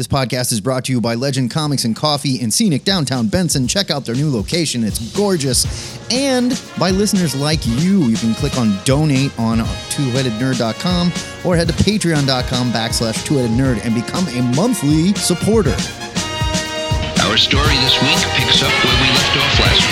This podcast is brought to you by Legend Comics and Coffee in scenic downtown Benson. Check out their new location, it's gorgeous. And by listeners like you, you can click on donate on twoheadednerd.com or head to patreon.com backslash twoheadednerd and become a monthly supporter. Our story this week picks up where we left off last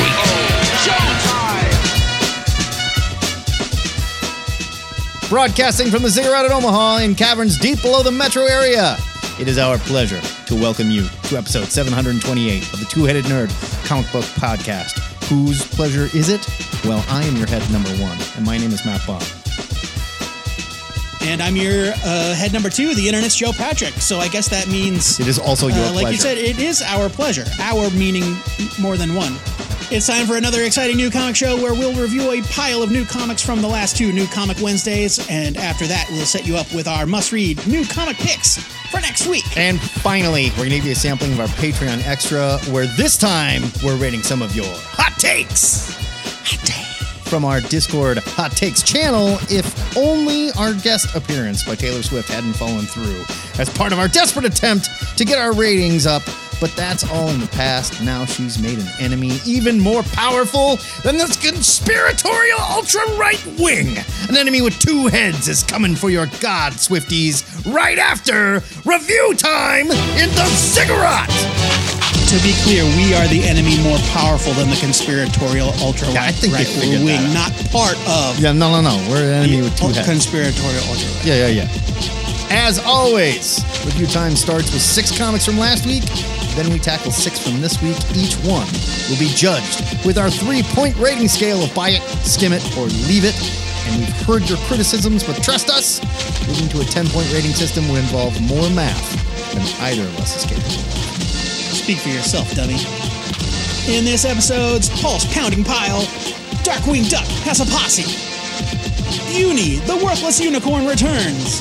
week. Broadcasting from the Ziggurat at Omaha in caverns deep below the metro area. It is our pleasure to welcome you to episode 728 of the Two Headed Nerd comic book podcast. Whose pleasure is it? Well, I am your head number one, and my name is Matt Bob. And I'm your uh, head number two, the internet's Joe Patrick. So I guess that means, It is also your uh, like pleasure. you said, it is our pleasure. Our meaning more than one. It's time for another exciting new comic show where we'll review a pile of new comics from the last two New Comic Wednesdays. And after that, we'll set you up with our must read new comic picks for next week. and finally, we're going to give you a sampling of our Patreon extra, where this time we're rating some of your hot takes. Hot take. From our Discord Hot Takes channel, if only our guest appearance by Taylor Swift hadn't fallen through as part of our desperate attempt to get our ratings up. But that's all in the past. Now she's made an enemy even more powerful than this conspiratorial ultra right wing. An enemy with two heads is coming for your god, Swifties, right after review time in the ziggurat. To be clear, we are the enemy more powerful than the conspiratorial ultra Yeah, I think right wing, not part of Yeah, no, no, no. We're an enemy with two heads. conspiratorial ultra right. Yeah, yeah, yeah. As always, review time starts with six comics from last week. Then we tackle six from this week. Each one will be judged with our three point rating scale of buy it, skim it, or leave it. And we've heard your criticisms, but trust us, moving to a 10 point rating system would involve more math than either of us is capable of. Speak for yourself, dummy. In this episode's pulse pounding pile, Darkwing Duck has a posse. Uni, the worthless unicorn, returns.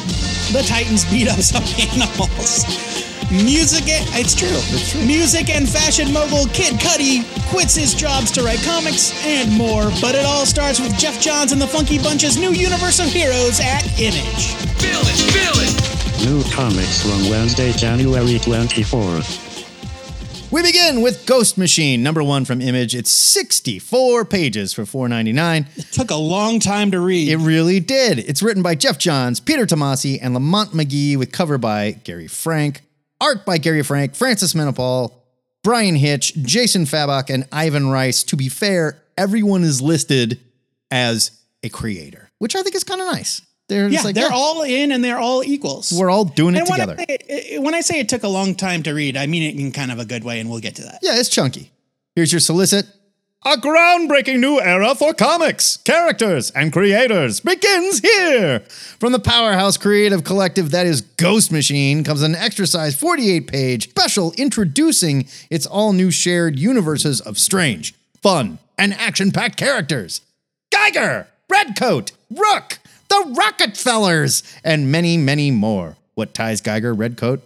The Titans beat up some animals. Music, eh, it's true. It's true. Music and fashion mogul Kid Cudi quits his jobs to write comics and more. But it all starts with Geoff Johns and the Funky Bunch's new universe of heroes at Image. Feel it, feel it. New comics from Wednesday, January 24th. We begin with Ghost Machine, number one from Image. It's 64 pages for $4.99. It Took a long time to read. It really did. It's written by Geoff Johns, Peter Tomasi, and Lamont Magee with cover by Gary Frank, art by Gary Frank, Francis Manapul, Bryan Hitch, Jason Fabok, and Ivan Reis. To be fair, everyone is listed as a creator, which I think is kind of nice. They're yeah, like, they're yeah, all in and they're all equals. we're all doing it and when together. I, say it, when I say it took a long time to read, I mean it in kind of a good way, and we'll get to that. Yeah, it's chunky. Here's your solicit. A groundbreaking new era for comics, characters, and creators begins here. From the powerhouse creative collective that is Ghost Machine comes an extra size 48 page special introducing its all new shared universes of strange, fun, and action packed characters. Geiger, Redcoat, Rook, the Rockefellers, and many, many more. What ties Geiger, Redcoat,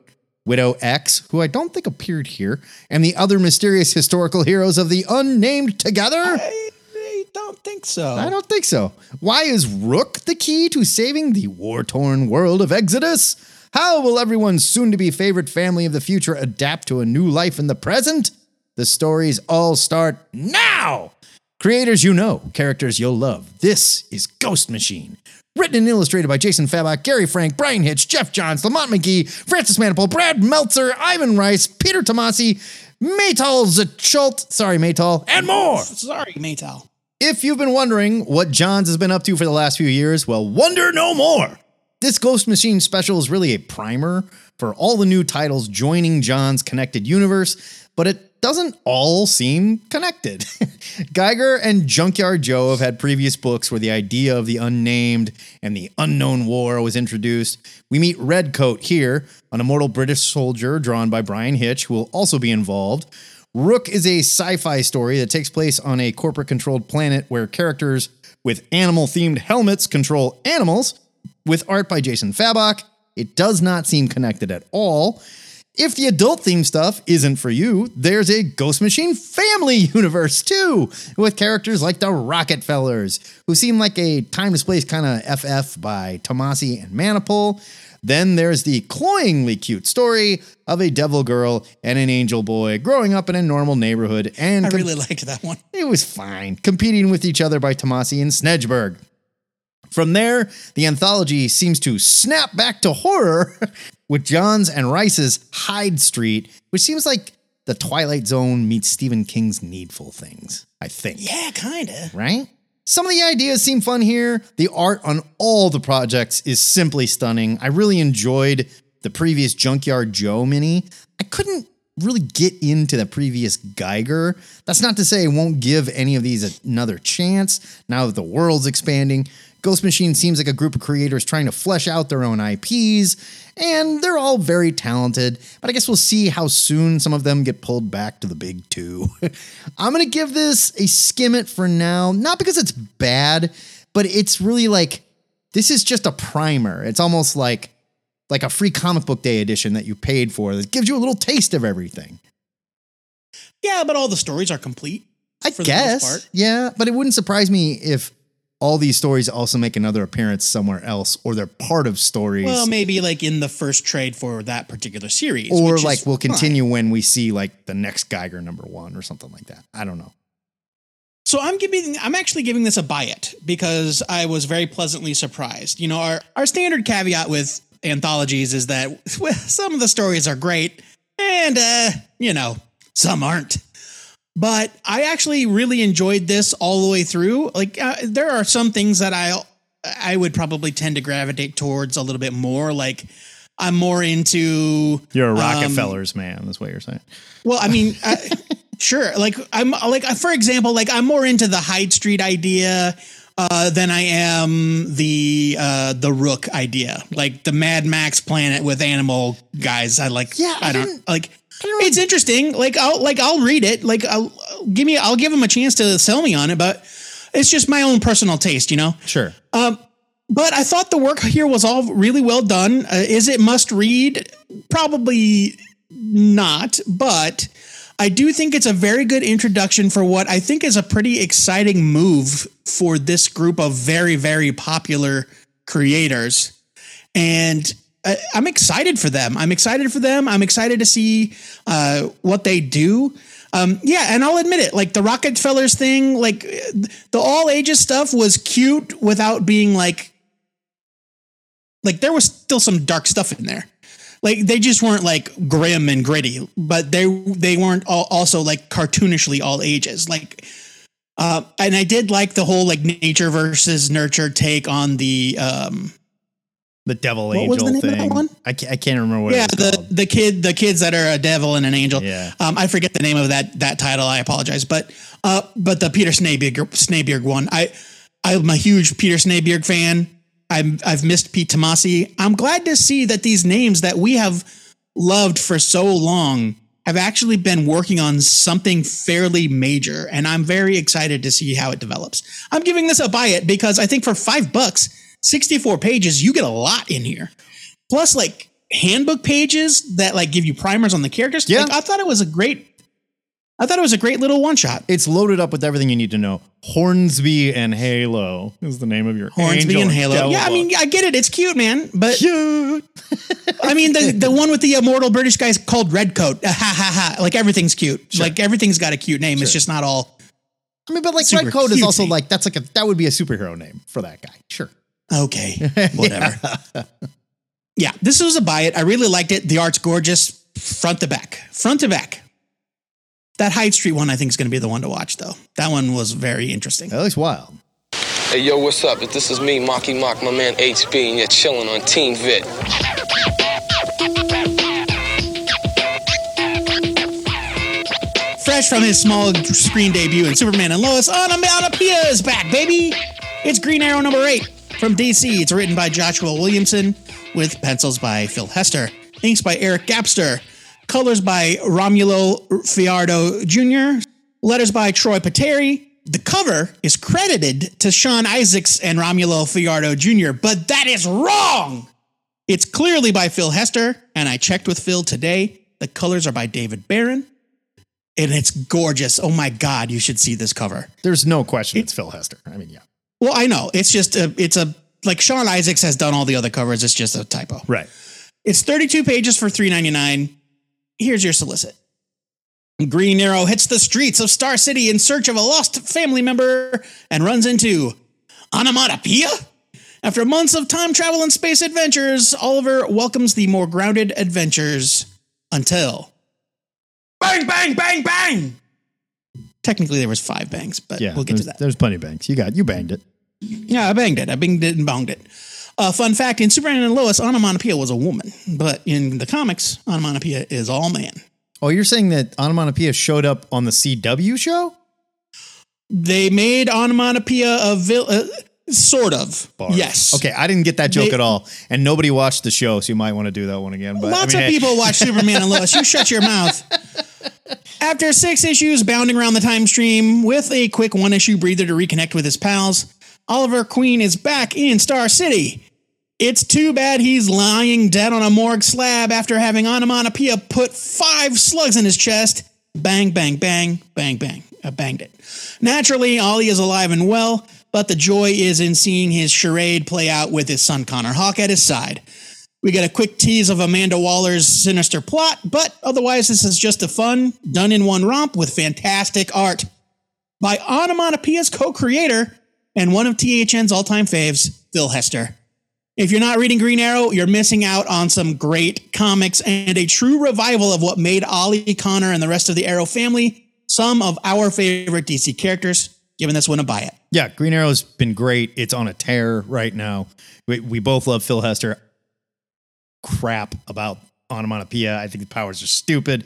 Widow X, who I don't think appeared here, and the other mysterious historical heroes of the unnamed together? I, I don't think so. I don't think so. Why is Rook the key to saving the war torn world of Exodus? How will everyone's soon to be favorite family of the future adapt to a new life in the present? The stories all start now! Creators you know, characters you'll love. This is Ghost Machine. Written and illustrated by Jason Fabok, Gary Frank, Bryan Hitch, Geoff Johns, Lamont Magee, Francis Manapul, Brad Meltzer, Ivan Reis, Peter Tomasi, Maytal Zchut, sorry Maytal, and more. Sorry, Maytal. If you've been wondering what Johns has been up to for the last few years, well, wonder no more. This Ghost Machine special is really a primer for all the new titles joining John's connected universe, but it doesn't all seem connected. Geiger and Junkyard Joe have had previous books where the idea of the unnamed and the unknown war was introduced. We meet Redcoat here, an immortal British soldier drawn by Bryan Hitch, who will also be involved. Rook is a sci fi story that takes place on a corporate controlled planet where characters with animal themed helmets control animals, with art by Jason Fabok. It does not seem connected at all. If the adult theme stuff isn't for you, there's a Ghost Machine family universe too, with characters like the Rockefellers, who seem like a time displaced kind of FF by Tomasi and Manapul. Then there's the cloyingly cute story of a devil girl and an angel boy growing up in a normal neighborhood and I com- really liked that one. it was fine, competing with each other by Tomasi and Snejbjerg. From there, the anthology seems to snap back to horror with John's and Reis's Hyde Street, which seems like the Twilight Zone meets Stephen King's Needful Things, I think. Yeah, kinda. Right? Some of the ideas seem fun here. The art on all the projects is simply stunning. I really enjoyed the previous Junkyard Joe mini. I couldn't really get into the previous Geiger. That's not to say I won't give any of these another chance now that the world's expanding. Ghost Machine seems like a group of creators trying to flesh out their own IPs, and they're all very talented, but I guess we'll see how soon some of them get pulled back to the big two. I'm gonna give this a skim it for now, not because it's bad, but it's really like this is just a primer. It's almost like like a free comic book day edition that you paid for that gives you a little taste of everything. Yeah, but all the stories are complete. I for the most guess. part. Yeah, but it wouldn't surprise me if all these stories also make another appearance somewhere else or they're part of stories. Well, maybe like in the first trade for that particular series. or like we'll fine. continue when we see like the next Geiger number one or something like that. I don't know. So I'm giving I'm actually giving this a buy it because I was very pleasantly surprised. You know, our our standard caveat with anthologies is that well, some of the stories are great and uh, you know, some aren't. But I actually really enjoyed this all the way through. Like uh, there are some things that I I would probably tend to gravitate towards a little bit more like I'm more into You're a um, Rockefellers man, that's what you're saying. well, I mean, uh, sure. Like I'm like for example, like I'm more into the Hyde Street idea uh, than I am the uh, the Rook idea, like the Mad Max planet with animal guys. I like. Yeah, I I, don't didn't- like. It's interesting. Like I'll like I'll read it. Like I'll give me. I'll give him a chance to sell me on it, but it's just my own personal taste, you know. Sure. But I thought the work here was all really well done. Uh, is it must read? Probably not, but I do think it's a very good introduction for what I think is a pretty exciting move for this group of very, very popular creators. And I, I'm excited for them. I'm excited for them. I'm excited to see uh, what they do. Um, yeah, and I'll admit it, like the Rockefellers thing, like the all ages stuff was cute without being like like there was still some dark stuff in there. Like they just weren't like grim and gritty, but they they weren't all, also like cartoonishly all ages. Like, uh, and I did like the whole like nature versus nurture take on the um The devil What angel was the name of that thing. one? I can't, I can't remember what yeah it was the called. the kid the kids that are a devil and an angel. Yeah. um, I forget the name of that that title. I apologize, but uh, but the Peter Snejbjerg one. I I'm a huge Peter Snejbjerg fan. I'm I've missed Pete Tomasi. I'm glad to see that these names that we have loved for so long have actually been working on something fairly major, and I'm very excited to see how it develops. I'm giving this a buy it because I think for five bucks, 64 pages, you get a lot in here. Plus, like handbook pages that like give you primers on the characters. Yeah. Like, I thought it was a great. I thought it was a great little one shot. It's loaded up with everything you need to know. Hornsby and Halo is the name of your Hornsby angel and Halo. Yeah, I mean. I get it. It's cute, man. But Cute. I mean, the the one with the immortal British guy is called Redcoat. Ha ha ha! Like everything's cute. Like everything's got a cute name. It's just not all. I mean, but like Super Red is also like that's like a that would be a superhero name for that guy. Sure. Okay, whatever. yeah, this was a buy it. I really liked it. The art's gorgeous, front to back, front to back. That Hyde Street one, I think, is going to be the one to watch, though. That one was very interesting. That looks wild. Hey yo, what's up? This is me, Mocky Mock, my man HB, and you're chilling on Team Vit. Fresh from his small screen debut in Superman and Lois, on, Onomatopoeia is back, baby! It's Green Arrow number eight from DC. It's written by Joshua Williamson with pencils by Phil Hester, inks by Eric Gapstur, colors by Romulo Fajardo Jr., letters by Troy Peteri. The cover is credited to Sean Izaakse and Romulo Fajardo Jr., but that is wrong! It's clearly by Phil Hester, and I checked with Phil today. The colors are by David Baron, and it's gorgeous. Oh my God, you should see this cover. There's no question it's Phil Hester. I mean, yeah. Well, I know it's just a, it's a like Sean Izaakse has done all the other covers. It's just a typo. Right. It's 32 pages for 3.99. Here's your solicit. Green Arrow hits the streets of Star City in search of a lost family member and runs into Onomatopoeia. After months of time travel and space adventures, Oliver welcomes the more grounded adventures until bang, bang, bang, bang. Technically, there was five bangs, but Yeah. we'll get to that. There's plenty of banks. You got you banged it. Yeah, I banged it. I banged it and bonged it. Uh, fun fact: in Superman and Lois, Onomatopoeia was a woman, but in the comics, Onomatopoeia is all man. Oh, you're saying that onomatopoeia showed up on the CW show? They made Onomatopoeia a vil- uh, sort of. Bars. Yes. Okay, I didn't get that joke They- at all, and nobody watched the show, so you might want to do that one again. But I Lots mean, of hey, people watch Superman and Lois. You shut your mouth. After six issues bounding around the time stream with a quick one issue breather to reconnect with his pals, Oliver Queen is back in Star City. It's too bad he's lying dead on a morgue slab after having Onomatopoeia put five slugs in his chest. Bang, bang, bang, bang, bang. I banged it. Naturally, Ollie is alive and well, but the joy is in seeing his charade play out with his son Connor Hawke at his side. We get a quick tease of Amanda Waller's sinister plot, but otherwise, this is just a fun, done in one romp with fantastic art by Onomatopoeia's co creator and one of THN's all time faves, Phil Hester. If you're not reading Green Arrow, you're missing out on some great comics and a true revival of what made Ollie Connor and the rest of the Arrow family some of our favorite DC characters. Giving this one a buy it. Yeah, Green Arrow's been great. It's on a tear right now. We, we both love Phil Hester. Crap about onomatopoeia. I think the powers are stupid,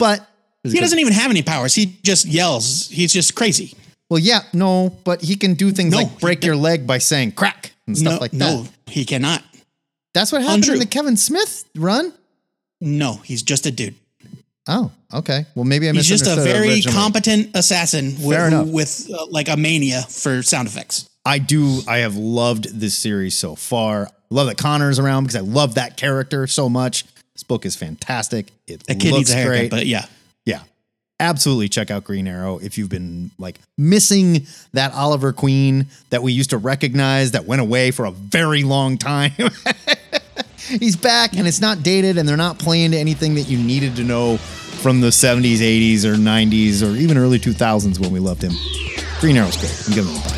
but He doesn't even have any powers. He just yells. He's just crazy. Well, yeah, no, but he can do things No, like break your leg by saying crack and stuff no, like that. no, he cannot. That's what happened in the Kevin Smith run. No, he's just a dude. Oh, okay. Well, maybe I. He's just a very originally. competent assassin with, with uh, like a mania for sound effects. I do. I have loved this series so far. Love that Connor's around because I love that character so much. This book is fantastic. It That kid looks needs a haircut, great. but yeah. Absolutely check out Green Arrow if you've been like missing that Oliver Queen that we used to recognize that went away for a very long time. He's back and it's not dated and they're not playing to anything that you needed to know from the 70s, 80s, or 90s, or even early 2000s when we loved him. Green Arrow's great. I'm giving him a buy.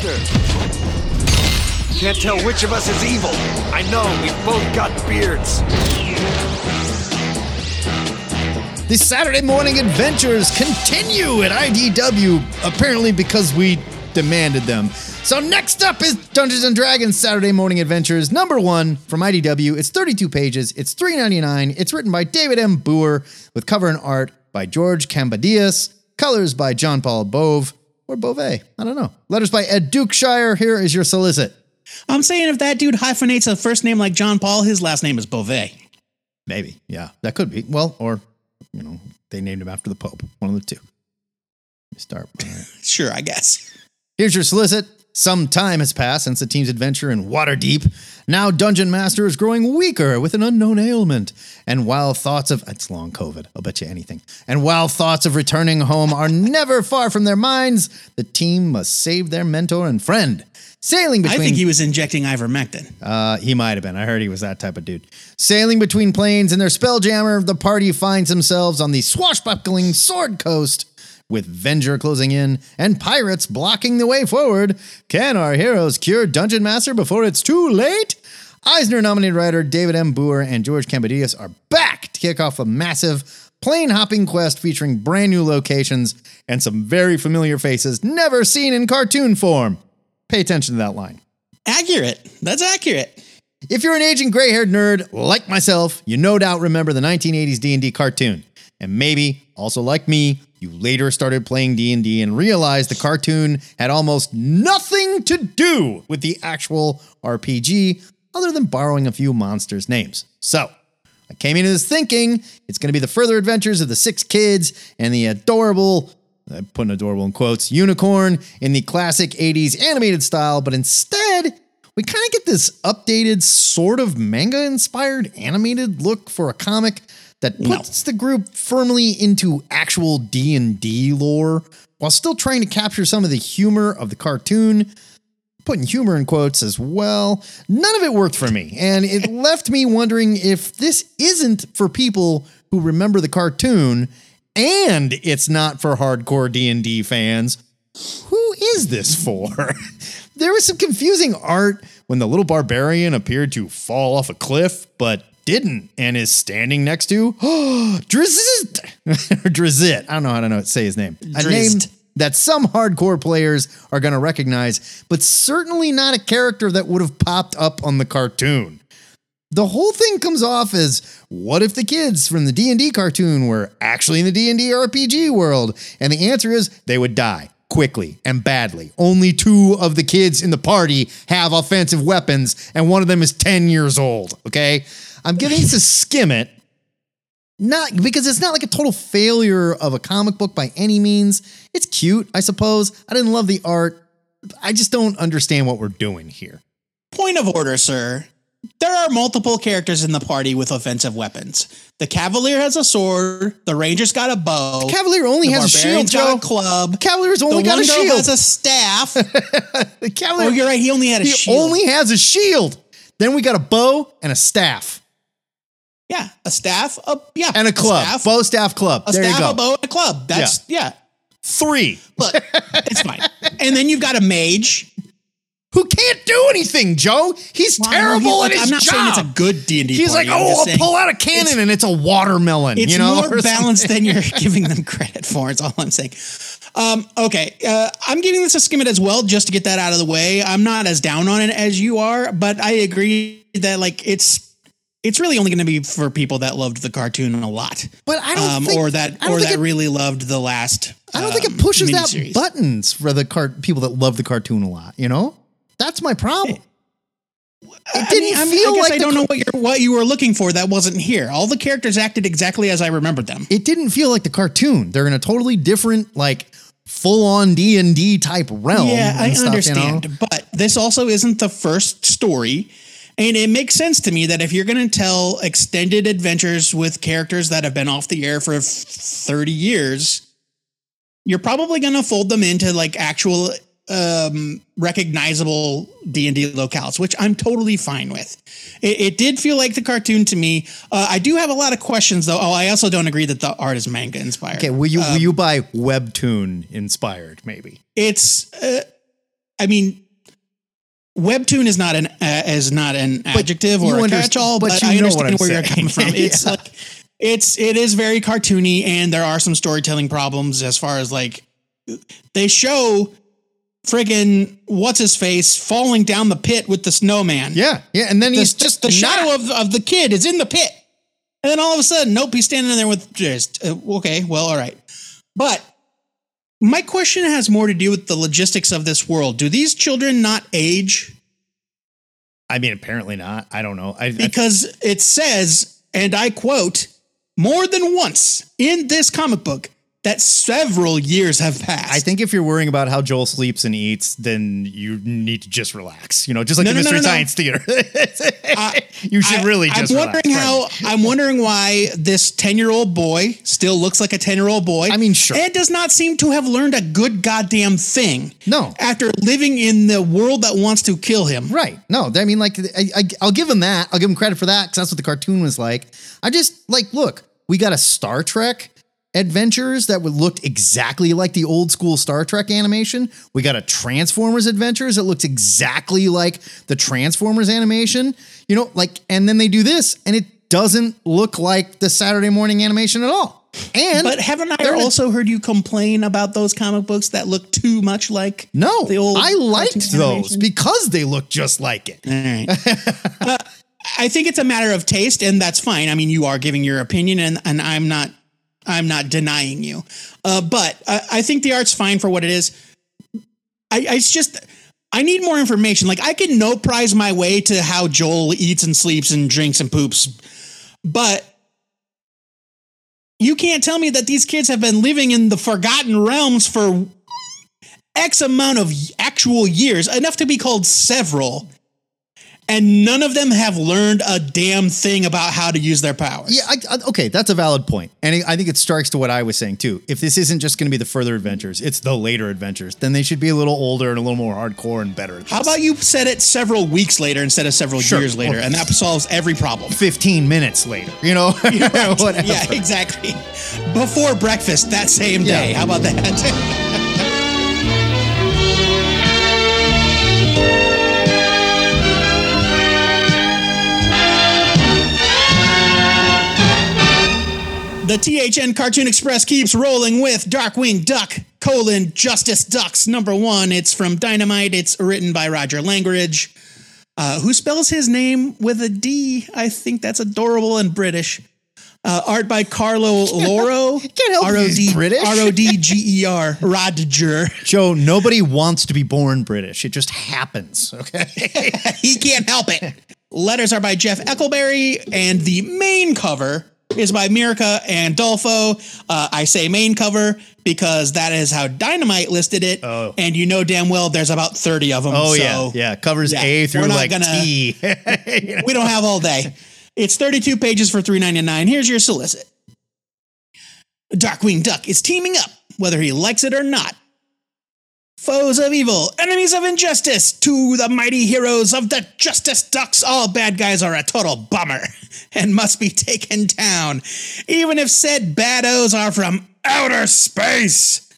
Can't tell which of us is evil. I know, we've both got beards. The Saturday morning adventures continue at IDW, apparently because we demanded them. So next up is Dungeons and Dragons Saturday Morning Adventures number one from IDW. It's 32 pages. It's $3.99. It's written by David M. Booher with cover and art by George Kambadais, colors by John Paul Bove or Beauvais. I don't know. Letters by Ed Dukeshire. Here is your solicit. I'm saying if that dude hyphenates a first name like John Paul, his last name is Beauvais. Maybe. Yeah, that could be. Well, or, you know, they named him after the Pope. One of the two. Let me start. Right. Sure, I guess. Here's your solicit. Some time has passed since the team's adventure in Waterdeep. Now Dungeon Master is growing weaker with an unknown ailment. And while thoughts of it's long COVID, I'll bet you anything. And while thoughts of returning home are never far from their minds, the team must save their mentor and friend. Sailing between. I think he was injecting ivermectin. uh, he might have been. I heard he was that type of dude. Sailing between planes in their spelljammer, the party finds themselves on the swashbuckling Sword Coast. With Venger closing in and pirates blocking the way forward, can our heroes cure Dungeon Master before it's too late? Eisner nominated writer David M. Booher and George Kambadais are back to kick off a massive plane hopping quest featuring brand new locations and some very familiar faces never seen in cartoon form. Pay attention to that line. Accurate. That's accurate. If you're an aging gray-haired nerd like myself, you no doubt remember the 1980s D&D cartoon. And maybe, also like me, you later started playing D&D and realized the cartoon had almost nothing to do with the actual RPG other than borrowing a few monsters' names. So, I came into this thinking it's going to be the further adventures of the six kids and the adorable, I put an adorable in quotes, unicorn in the classic 80s animated style, but instead, we kind of get this updated, sort of manga inspired animated look for a comic that puts the group firmly into actual D&D lore while still trying to capture some of the humor of the cartoon putting humor in quotes as well. None of it worked for me, and it left me wondering if this isn't for people who remember the cartoon, and it's not for hardcore D and D fans. Who is this for? there was some confusing art when the little barbarian appeared to fall off a cliff, but didn't and is standing next to Drizzt. Drizzt. I don't know how to know, say his name. A name that some hardcore players are going to recognize, but certainly not a character that would have popped up on the cartoon. The whole thing comes off as what if the kids from the D&D cartoon were actually in the D&D RPG world? And the answer is they would die quickly and badly. Only two of the kids in the party have offensive weapons and one of them is 10 years old, okay? I'm giving this a skim it not because it's not like a total failure of a comic book by any means. It's cute, I suppose. I didn't love the art. I just don't understand what we're doing here. Point of order, sir. There are multiple characters in the party with offensive weapons. The Cavalier has a sword. The Ranger's got a bow. The Cavalier only the has a shield, got Joe. a club. Cavalier's The only one got a shield. has a staff. the Cavalier, oh, you're right. He only had a shield. he shield. only has a shield. Then we got a bow and a staff yeah, a staff. A, yeah, and a club. staff, bow, staff, club. a there staff, you go. a bow, and a club. That's yeah. Three. Look, it's fine. And then you've got a mage. Who can't do anything, Joe? He's Well, terrible like, at his job. I'm not job. saying it's a good D and D. He's like, oh, I'll pull out a cannon and it's a watermelon. It's you know, more or balanced than you're giving them credit for. It's all I'm saying. Um, okay, uh, I'm giving this a skim it as well, just to get that out of the way. I'm not as down on it as you are, but I agree that like it's it's really only going to be for people that loved the cartoon a lot, But I don't um, think, or that or think that it, really loved the last. I don't think um, it pushes out miniseries. buttons for the cart people that love the cartoon a lot. You know, that's my problem. It didn't mean, I'm- feel I guess like I don't know what you're what you were looking for that wasn't here. All the characters acted exactly as I remembered them. It didn't feel like the cartoon. They're in a totally different, like full on D and D type realm. Yeah, I stuff, you know? understand. But this also isn't the first story. And it makes sense to me that if you're going to tell extended adventures with characters that have been off the air for 30 years, you're probably going to fold them into like actual um, recognizable D&D locales, which I'm totally fine with. It, it did feel like the cartoon to me. Uh, I do have a lot of questions though. Oh, I also don't agree that the art is manga inspired. Okay, will you will you buy webtoon inspired? Maybe. it's uh, i mean webtoon is not an uh, is not an adjective or a catch-all but but, you i understand where you're coming from it's Yeah. like it's it is very cartoony and there are some storytelling problems as far as like they show friggin' what's his face falling down the pit with the snowman Yeah, yeah, and then the, he's just the shadow of, of the kid is in the pit. And then all of a sudden, nope, he's standing there with just, uh, okay, well, all right. But my question has more to do with the logistics of this world. Do these children not age? I mean, apparently not. I don't know. I, I Because it says, and I quote, more than once in this comic book that several years have passed. I think if you're worrying about how Joel sleeps and eats, then you need to just relax. You know, just like No, the no, Mystery no. Science Theater. you should I- really just I'm relax. wondering how. I'm wondering why this ten year old boy still looks like a ten year old boy. I mean, sure. and does not seem to have learned a good goddamn thing. No. after living in the world that wants to kill him. Right. No, I mean, like, I, I, I'll give him that. I'll give him credit for that because that's what the cartoon was like. I just, like, look, we got a Star Trek adventures that would looked exactly like the old school Star Trek animation. We got a Transformers adventures that looks exactly like the Transformers animation. You know, like, and then they do this and it doesn't look like the Saturday morning animation at all. And But haven't I also heard you complain about those comic books that look too much like no, the old I liked those because they look just like it. All right. Uh, I think it's a matter of taste, and that's fine. I mean, you are giving your opinion, and and I'm not, I'm not denying you. Uh, but I, I think the art's fine for what it is. I, I it's just. I need more information. Like I can no prize my way to how Joel eats and sleeps and drinks and poops, but you can't tell me that these kids have been living in the forgotten realms for X amount of actual years, enough to be called several. And none of them have learned a damn thing about how to use their powers. Yeah, I, I, okay, that's a valid point, and I- think it strikes to what I was saying too. If this isn't just going to be the further adventures, it's the later adventures. Then they should be a little older and a little more hardcore and better. at How about you set it several weeks later instead of several Sure. years later, and that solves every problem. fifteen minutes later? You know. Yeah, exactly. Before breakfast that same day. Yeah. How about that? The THN Cartoon Express keeps rolling with Darkwing Duck, colon, Justice Ducks, number one. It's from Dynamite. It's written by Roger Langridge, uh, who spells his name with a D. I think that's adorable and British. Uh, art by Carlo Lauro. Can't help it, he's British. R O D G E R. Rodger. Joe, nobody wants to be born British. It just happens. Okay. he can't help it. Letters are by Jeff Eckleberry, and the main cover is by Mirka Andolfo. Uh, I say main cover because that is how Dynamite listed it, Oh. and you know damn well there's about 30 of them. Oh so yeah, yeah. Covers yeah, A through like gonna- T. we don't have all day. It's 32 pages for 3.99. Here's your solicit. Darkwing Duck is teaming up, whether he likes it or not. Foes of evil, enemies of injustice, to the mighty heroes of the Justice Ducks. All bad guys are a total bummer and must be taken down, even if said baddos are from outer space.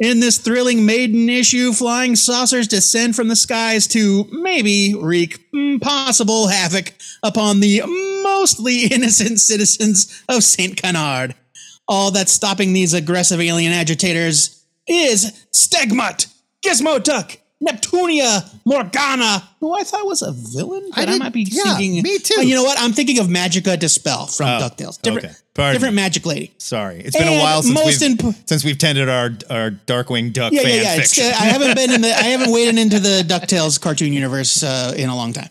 In this thrilling maiden issue, flying saucers descend from the skies to maybe wreak possible havoc upon the mostly innocent citizens of St. Canard. All that's stopping these aggressive alien agitators is Stegmut, Gizmoduck, Neptunia, Morgana, who I thought was a villain, I but I, did- might be yeah, thinking. me too. Uh, you know what? I'm thinking of Magica De Spell from Oh, DuckTales. Different, okay. Pardon. different magic lady. Sorry, it's been a while since we've imp- since we've tended our our Darkwing Duck yeah, fan yeah, yeah. Fiction. uh, I haven't been in the, I haven't waded into the Ducktales cartoon universe uh, in a long time.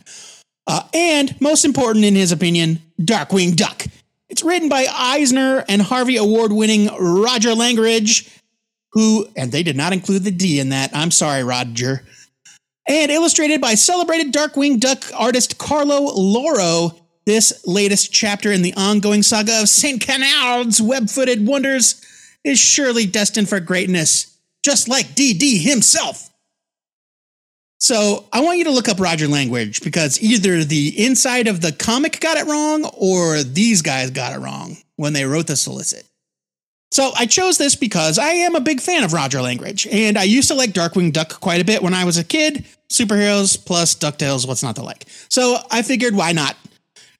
Uh, and most important, in his opinion, Darkwing Duck. It's written by Eisner and Harvey Award-winning Roger Langridge, who, and they did not include the D in that. I'm sorry, Roger. And illustrated by celebrated Darkwing Duck artist Carlo Lauro. This latest chapter in the ongoing saga of St. Canard's web-footed wonders is surely destined for greatness, just like DD himself. So I want you to look up Roger Language because either the inside of the comic got it wrong or these guys got it wrong when they wrote the solicit. So I chose this because I am a big fan of Roger Langridge, and I used to like Darkwing Duck quite a bit when I was a kid. Superheroes plus DuckTales, what's not to like? So I figured, why not?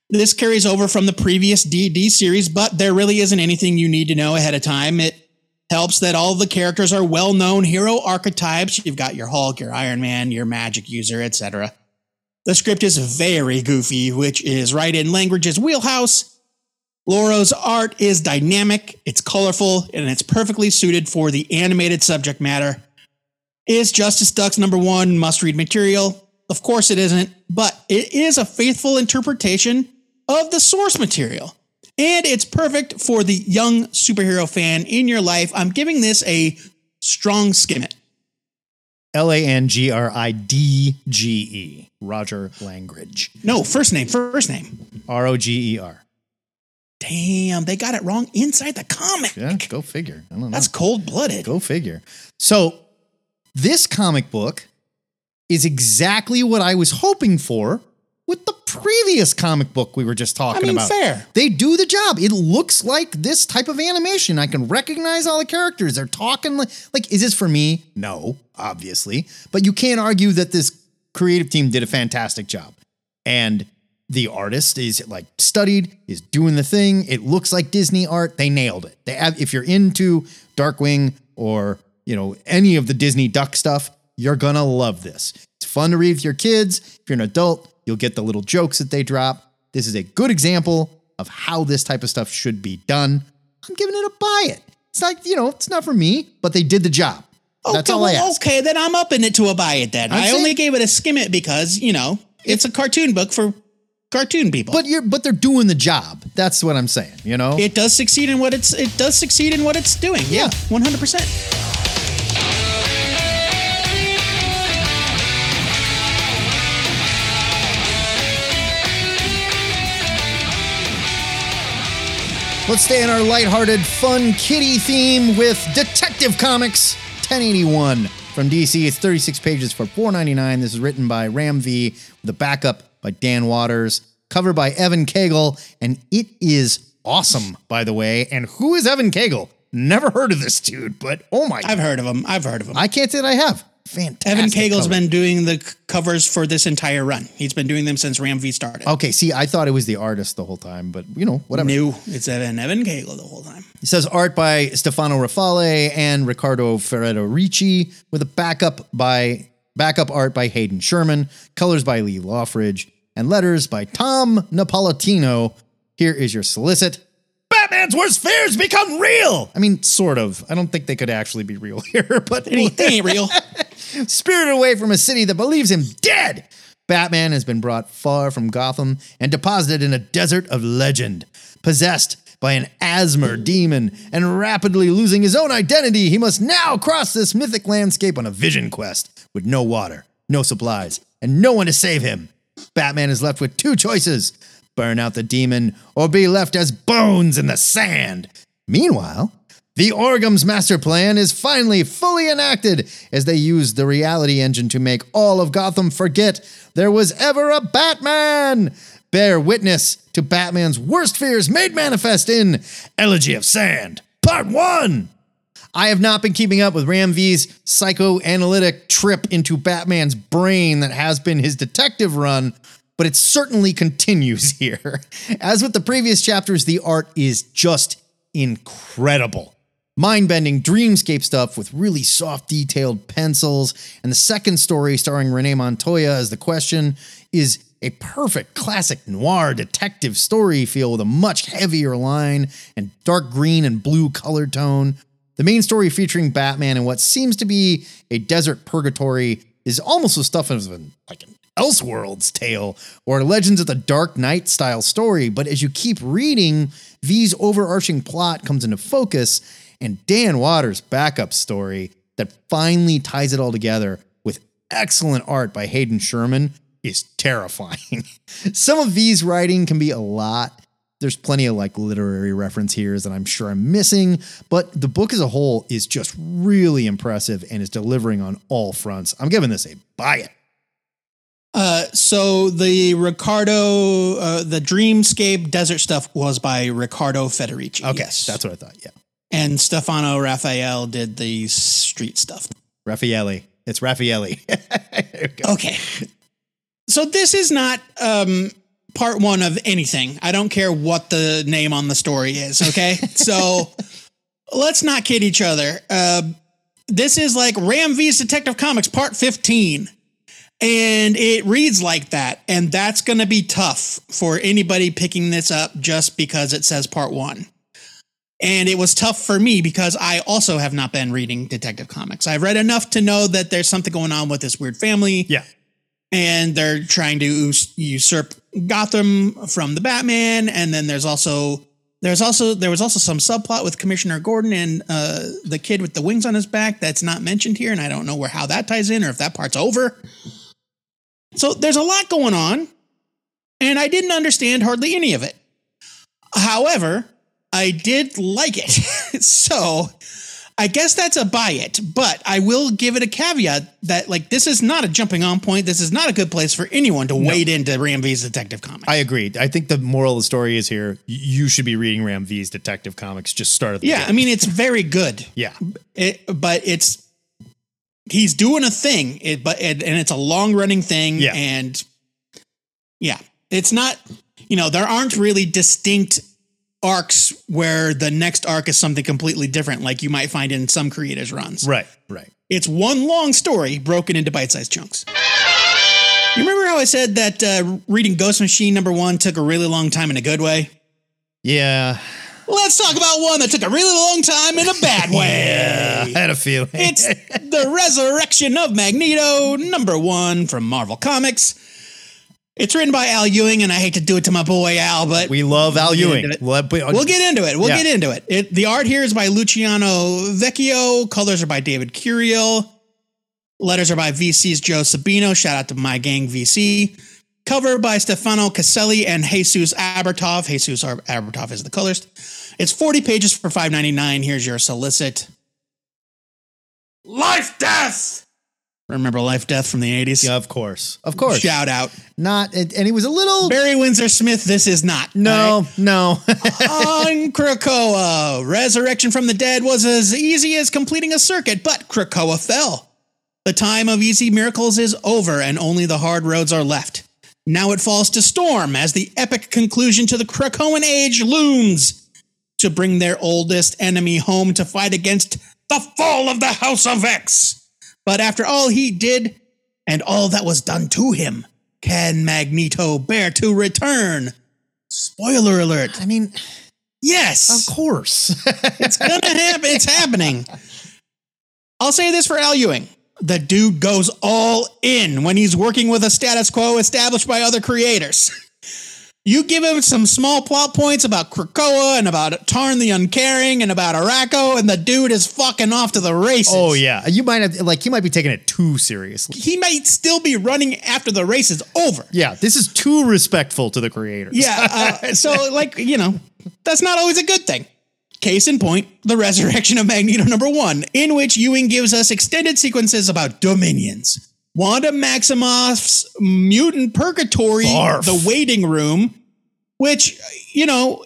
This carries over from the previous D&D series, but there really isn't anything you need to know ahead of time. It helps that all the characters are well-known hero archetypes. You've got your Hulk, your Iron Man, your magic user, etc. The script is very goofy, which is right in Langridge's wheelhouse. Lauro's art is dynamic, it's colorful, and it's perfectly suited for the animated subject matter. Is Justice Ducks number one must read material? Of course it isn't, but it is a faithful interpretation of the source material. And it's perfect for the young superhero fan in your life. I'm giving this a strong skim it. L A N G R I D G E. Roger Langridge. No, first name, first name. R O G E R. Damn, they got it wrong inside the comic. Yeah, go figure. I don't know. That's cold blooded. Go figure. So, this comic book is exactly what I was hoping for with the previous comic book we were just talking I mean, about. fair. They do the job. It looks like this type of animation. I can recognize all the characters. They're talking like, like is this for me? No, obviously. But you can't argue that this creative team did a fantastic job. And the artist is like studied, is doing the thing. It looks like Disney art. They nailed it. They have, if you're into Darkwing or you know any of the Disney Duck stuff, you're gonna love this. It's fun to read with your kids. If you're an adult, you'll get the little jokes that they drop. This is a good example of how this type of stuff should be done. I'm giving it a buy it. It's like you know, it's not for me, but they did the job. That's okay, all I well, ask. okay, then I'm up in it to a buy it then. I'm I only gave it a skim it because, you know, it's a cartoon book for cartoon people. But you're but they're doing the job. That's what I'm saying, you know? It does succeed in what it's it does succeed in what it's doing. Yeah. 100%. Let's stay in our lighthearted, fun kitty theme with Detective Comics 1081 from DC. It's 36 pages for 4.99. This is written by Ram V, the backup by Dan Watters, cover by Evan Cagle, and it is awesome, by the way. And who is Evan Cagle? Never heard of this dude, but oh my I've heard of him. I've heard of him. I can't say that I have. Fantastic. Evan Cagle's cover. been doing the c- covers for this entire run. He's been doing them since Ram V started. Okay, see, I thought it was the artist the whole time, but you know, whatever. New. It's Evan Evan Cagle the whole time. It says art by Stefano Raffaele and Riccardo Federici with a backup by backup art by Hayden Sherman, colors by Lee Loughridge, and letters by Tom Napolitano. Here is your solicit. Batman's worst fears become real. I mean, sort of. I don't think they could actually be real here, but They ain't, they ain't real. spirited away from a city that believes him dead. Batman has been brought far from Gotham and deposited in a desert of legend. Possessed by an Azmer demon and rapidly losing his own identity, he must now cross this mythic landscape on a vision quest with no water, no supplies, and no one to save him. Batman is left with two choices burn out the demon or be left as bones in the sand. Meanwhile, the Orgham's master plan is finally fully enacted as they use the reality engine to make all of Gotham forget there was ever a Batman. Bear witness to Batman's worst fears made manifest in Elegy of Sand, Part 1. I have not been keeping up with Ram V's psychoanalytic trip into Batman's brain that has been his detective run, but it certainly continues here. As with the previous chapters, the art is just incredible. Mind bending dreamscape stuff with really soft, detailed pencils. And the second story, starring Renee Montoya as the question, is a perfect classic noir detective story feel with a much heavier line and dark green and blue color tone. The main story featuring Batman in what seems to be a desert purgatory is almost the stuff of an, like an Elseworlds tale or Legends of the Dark Knight style story. But as you keep reading, V's overarching plot comes into focus, and Dan Watters' backup story that finally ties it all together with excellent art by Hayden Sherman is terrifying. Some of V's writing can be a lot. There's plenty of like literary reference here that I'm sure I'm missing, but the book as a whole is just really impressive and is delivering on all fronts. I'm giving this a buy it. Uh, so the Ricardo, uh, the Dreamscape Desert stuff was by Riccardo Federici. Okay, yes. that's what I thought. Yeah. and Stefano Raffaele did the street stuff. Raffaelli. It's Raffaelli. There we go. Okay. So this is not um part one of anything. I don't care what the name on the story is, okay? so let's not kid each other. Uh, this is like Ram V's Detective Comics Part 15. And it reads like that. And that's going to be tough for anybody picking this up just because it says part one. And it was tough for me because I also have not been reading Detective Comics. I've read enough to know that there's something going on with this weird family Yeah. And they're trying to us- usurp Gotham from the Batman. And then there's also there's also there was also some subplot with Commissioner Gordon and uh, the kid with the wings on his back that's not mentioned here, and I don't know where how that ties in or if that part's over. So there's a lot going on, and I didn't understand hardly any of it. However, I did like it, so I guess that's a buy it, but I will give it a caveat that like this is not a jumping on point. This is not a good place for anyone to wade into Ram V's Detective Comics. I agree. I think the moral of the story is here you should be reading Ram V's Detective Comics. Just start at the yeah, I mean it's very good. yeah. It, but it's he's doing a thing, it, but and, and it's a long running thing, Yeah. and yeah, it's not. You know, there aren't really distinct arcs where the next arc is something completely different, like you might find in some creators' runs. Right. Right. It's one long story broken into bite-sized chunks. You remember how I said that uh, reading Ghost Machine number one took a really long time in a good way? Yeah. Let's talk about one that took a really long time in a bad way. yeah, I had a feeling. It's the resurrection of Magneto, number one from Marvel Comics. It's written by Al Ewing, and I hate to do it to my boy Al, but we love Al We'll get Ewing. into it. We'll, get into it. We'll Yeah. get into it. it. The art here is by Luciano Vecchio. Colors are by David Curiel. Letters are by VC's Joe Sabino. Shout out to my gang VC. Cover by Stefano Caselli and Jesus Aburtov. Jesus Ar- Aburtov is the colorist. It's 40 pages for 5.99. Here's your solicit. Life Death. Remember Life Death from the 80s? Yeah, of course, of course. Shout out. Not, and, he was a little. Barry Windsor Smith, this is not. no, no. on Krakoa. Resurrection from the dead was as easy as completing a circuit, but Krakoa fell. The time of easy miracles is over, and only the hard roads are left. Now it falls to storm as the epic conclusion to the Krakoan age looms to bring their oldest enemy home to fight against the fall of the House of X. But after all he did and all that was done to him, can Magneto bear to return? Spoiler alert. I mean, Yes. of course. It's gonna happen. It's happening. I'll say this for Al Ewing. The dude goes all in when he's working with a status quo established by other creators. You give him some small plot points about Krakoa and about Tarn the Uncaring and about Arakko, and the dude is fucking off to the races. oh yeah, you might have like he might be taking it too seriously. He might still be running after the race is over. Yeah, this is too respectful to the creators. Yeah. Uh, so, like, you know, that's not always a good thing. Case in point, the resurrection of Magneto number one, in which Ewing gives us extended sequences about dominions. Wanda Maximoff's mutant purgatory, Barf. the waiting room, which, you know,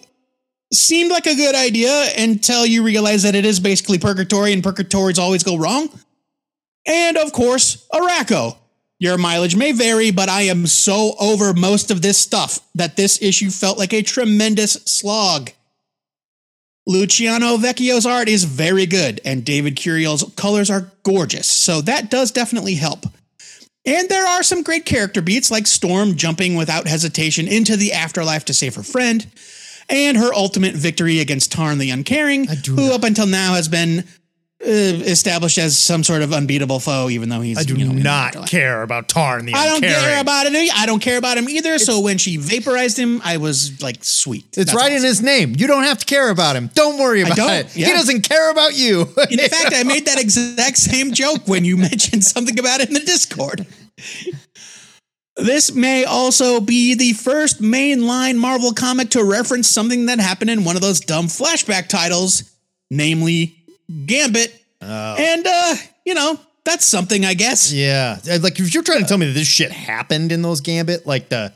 seemed like a good idea until you realize that it is basically purgatory and purgatories always go wrong. And of course, Arakko. Your mileage may vary, but I am so over most of this stuff that this issue felt like a tremendous slog. Luciano Vecchio's art is very good, and David Curiel's colors are gorgeous, so that does definitely help. And there are some great character beats, like Storm jumping without hesitation into the afterlife to save her friend, and her ultimate victory against Tarn the Uncaring, who up until now has been Uh, established as some sort of unbeatable foe, even though he's I do you know, not care about Tarn the I don't care about it. I don't care about him either. so when she vaporized him, I was like, sweet. It's That's right in his name. You don't have to care about him. Don't worry about don't, it. He doesn't care about you. In fact, I made that exact same joke when you mentioned something about it in the Discord. This may also be the first mainline Marvel comic to reference something that happened in one of those dumb flashback titles, namely Gambit. And, uh, you know, that's something, I guess. yeah, like if you're trying to tell me that this shit happened in those Gambit, like the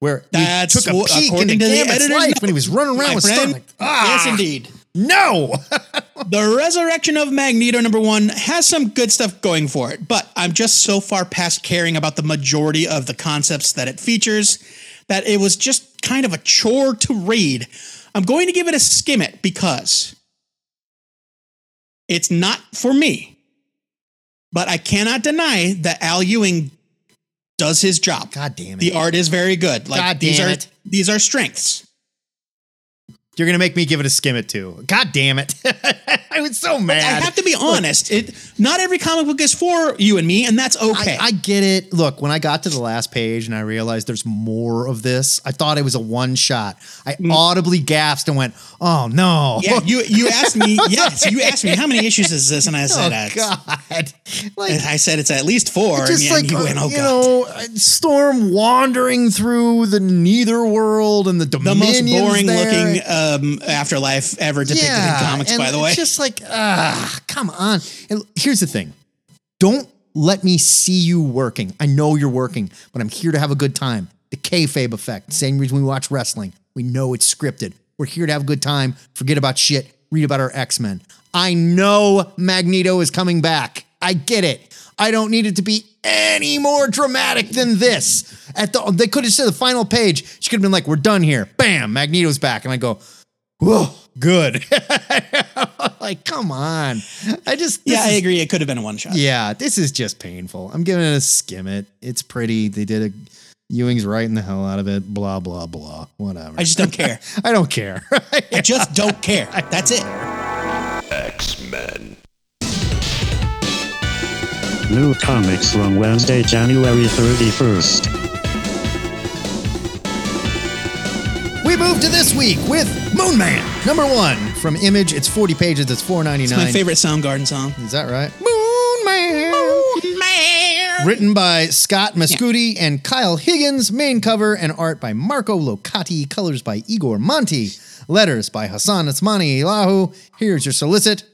where That's took a what- peek into to the editor's life note, when he was running around with friend, Storm. Like, ah, yes, indeed. No, The resurrection of Magneto number one has some good stuff going for it, but I'm just so far past caring about the majority of the concepts that it features that it was just kind of a chore to read. I'm going to give it a skim it because it's not for me, but I cannot deny that Al Ewing does his job. God damn it. The art is very good. Like God these damn are it. these are strengths. You're gonna make me give it a skim it too. God damn it! I was so mad. I have to be honest. It not every comic book is for you and me, and that's okay. I, I get it. Look, when I got to the last page and I realized there's more of this, I thought it was a one shot. I audibly gasped and went, "Oh no!" Mm. yeah, you you asked me. Yes, you asked me how many issues is this, and I said, oh uh, God! Like I said it's at least four. And, just like you went, oh you god. know, Storm wandering through the Neither world and the the most boring there. looking um, afterlife ever depicted in comics, by the way. it's just like, ah, come on. And here's the thing: don't let me see you working. I know you're working, but I'm here to have a good time. The kayfabe effect. Same reason we watch wrestling. We know it's scripted. We're here to have a good time. Forget about shit. Read about our X Men. I know Magneto is coming back. I get it. I don't need it to be any more dramatic than this. At the they could have said the final page. She could have been like, "We're done here." Bam, Magneto's back, and I go, Whoa, good. like, come on. I just, this yeah, I is- agree. It could have been a one shot. Yeah, this is just painful. I'm giving it a skim it. It's pretty. They did a, Ewing's writing the hell out of it. Blah, blah, blah. Whatever. I just don't care. I don't care. I just don't care. That's it. X-Men. New comics from Wednesday, January 31st. We move to this week with Moon Man, number one from Image. It's 40 pages. It's 4.99. It's my favorite Soundgarden song. Is that right? Moon Man. Moon Man. Written by Scott Mescudi and Kyle Higgins. Main cover and art by Marco Locati. Colors by Igor Monti. Letters by Hassan Otsmane-Elhaou. Here's your solicit.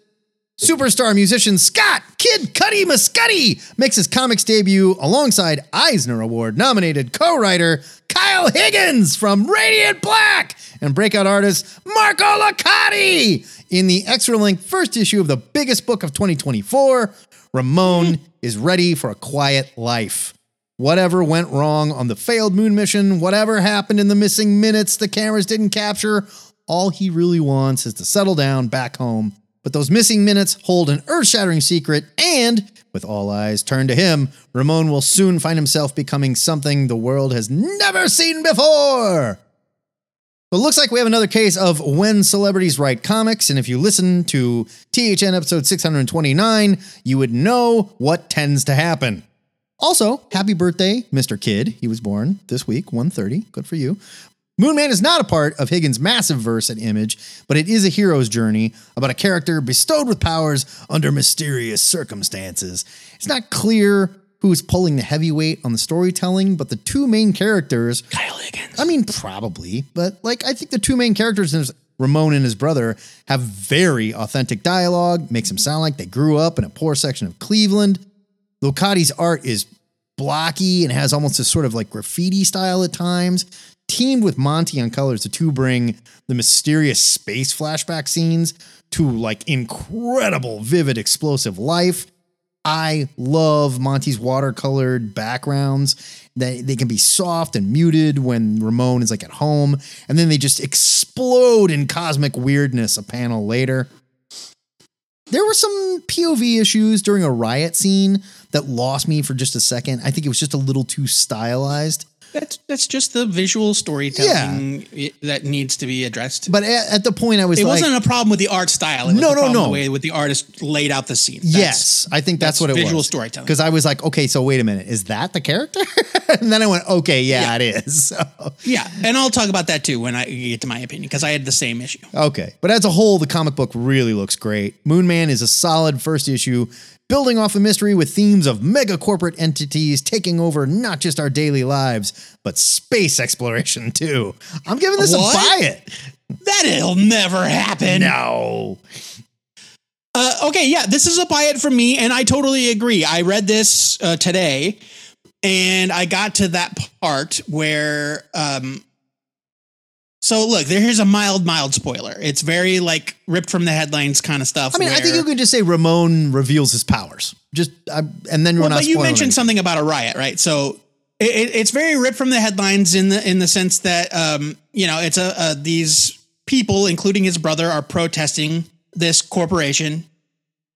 Superstar musician Scott Kid Cudi Mescudi makes his comics debut alongside Eisner Award nominated co writer Kyle Higgins from Radiant Black and breakout artist Marco Locati in the extra length first issue of the biggest book of 2024. Ramon is ready for a quiet life. Whatever went wrong on the failed moon mission, whatever happened in the missing minutes the cameras didn't capture, all he really wants is to settle down back home. But those missing minutes hold an earth shattering secret, and with all eyes turned to him, Ramon will soon find himself becoming something the world has never seen before. But looks like we have another case of when celebrities write comics, and if you listen to THN episode 629, you would know what tends to happen. Also, happy birthday, Mr. Kid. He was born this week, 130. Good for you. Moonman is not a part of Higgins' Massive-Verse at Image, but it is a hero's journey about a character bestowed with powers under mysterious circumstances. It's not clear who's pulling the heavyweight on the storytelling, but the two main characters Kyle Higgins. I mean, probably, but like I think the two main characters, Ramon and his brother, have very authentic dialogue. Makes them sound like they grew up in a poor section of Cleveland. Locati's art is blocky and has almost a sort of like graffiti style at times. Teamed with Monti on colors, the two bring the mysterious space flashback scenes to like incredible, vivid, explosive life. I love Monti's watercolored backgrounds. They they can be soft and muted when Ramon is like at home, and then they just explode in cosmic weirdness a panel later. There were some POV issues during a riot scene that lost me for just a second. I think it was just a little too stylized. That's that's just the visual storytelling i- that needs to be addressed. But at, at the point I was it like, wasn't a problem with the art style. It was No, no, no. The way with the artist laid out the scene. That's- yes, I think that's, that's what it was. visual storytelling. Because I was like, okay, so wait a minute, is that the character? and then I went, okay, yeah, it is. So, Yeah, and I'll talk about that too when I get to my opinion because I had the same issue. Okay. But as a whole, the comic book really looks great. Moon Man is a solid first issue, building off a mystery with themes of mega corporate entities taking over not just our daily lives, but space exploration too. I'm giving this What? a buy it. That'll never happen. No. Uh, okay, yeah, this is a buy it from me, and I totally agree. I read this uh, today, and I got to that part where, um, so look, there- here's a mild, mild spoiler. It's very like ripped from the headlines kind of stuff. I mean, I think you could just say Ramon reveals his powers. Just and then we're Well, not but you mentioned anything. something about a riot, right? So it, it, it's very ripped from the headlines in the in the sense that um, you know it's a, a these people, including his brother, are protesting this corporation,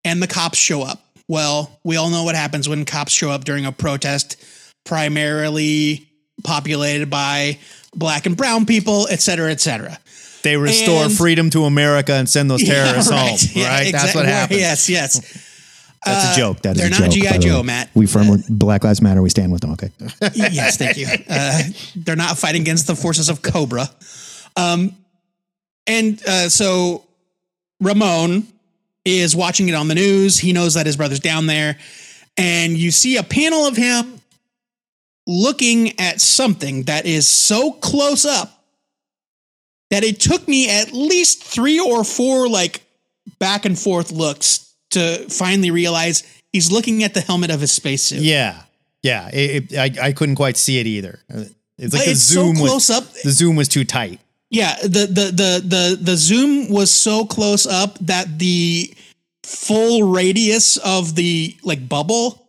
and the cops show up. Well, we all know what happens when cops show up during a protest, primarily populated by black and brown people, et cetera, et cetera. They restore and- freedom to America and send those terrorists Yeah, home. right. Yeah, right? That's what happens. Yes, yes. That's a joke. That is a joke. they're a not joke, G.I. Joe, way. Matt. We from Black Lives Matter. We stand with them. Okay. yes, thank you. Uh, they're not fighting against the forces of Cobra. Um, and uh, so Ramon is watching it on the news. He knows that his brother's down there. And you see a panel of him looking at something that is so close up that it took me at least three or four like back and forth looks to finally realize he's looking at the helmet of his spacesuit. Yeah, yeah. It, it, I I couldn't quite see it either. Uh, It's like the It's so zoom close was up. the zoom was too tight. Yeah, the the the the the zoom was so close up that the full radius of the like bubble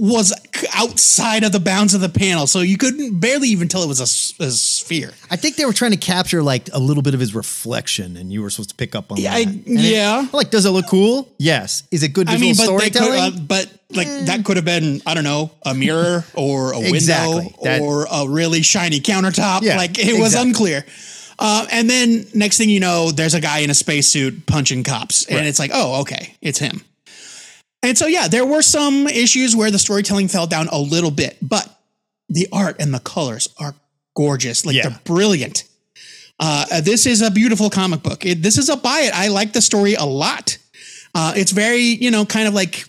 was outside of the bounds of the panel, so you couldn't barely even tell it was a sphere. I think they were trying to capture like a little bit of his reflection, and you were supposed to pick up on Yeah, that. I- And it- yeah. like, does it look cool? Yes. Is it good I visual mean, but could, storytelling? uh, but like that could have been I don't know a mirror or a Exactly. window That- or a really shiny countertop. Yeah, like it was unclear. Uh, and then next thing you know, there's a guy in a spacesuit punching cops, and Right. it's like, oh, okay, it's him. And so yeah, there were some issues where the storytelling fell down a little bit, but the art and the colors are gorgeous. Like Yeah. they're brilliant. Uh, this is a beautiful comic book. It, this is a buy it. I like the story a lot. Uh, it's very, you know, kind of like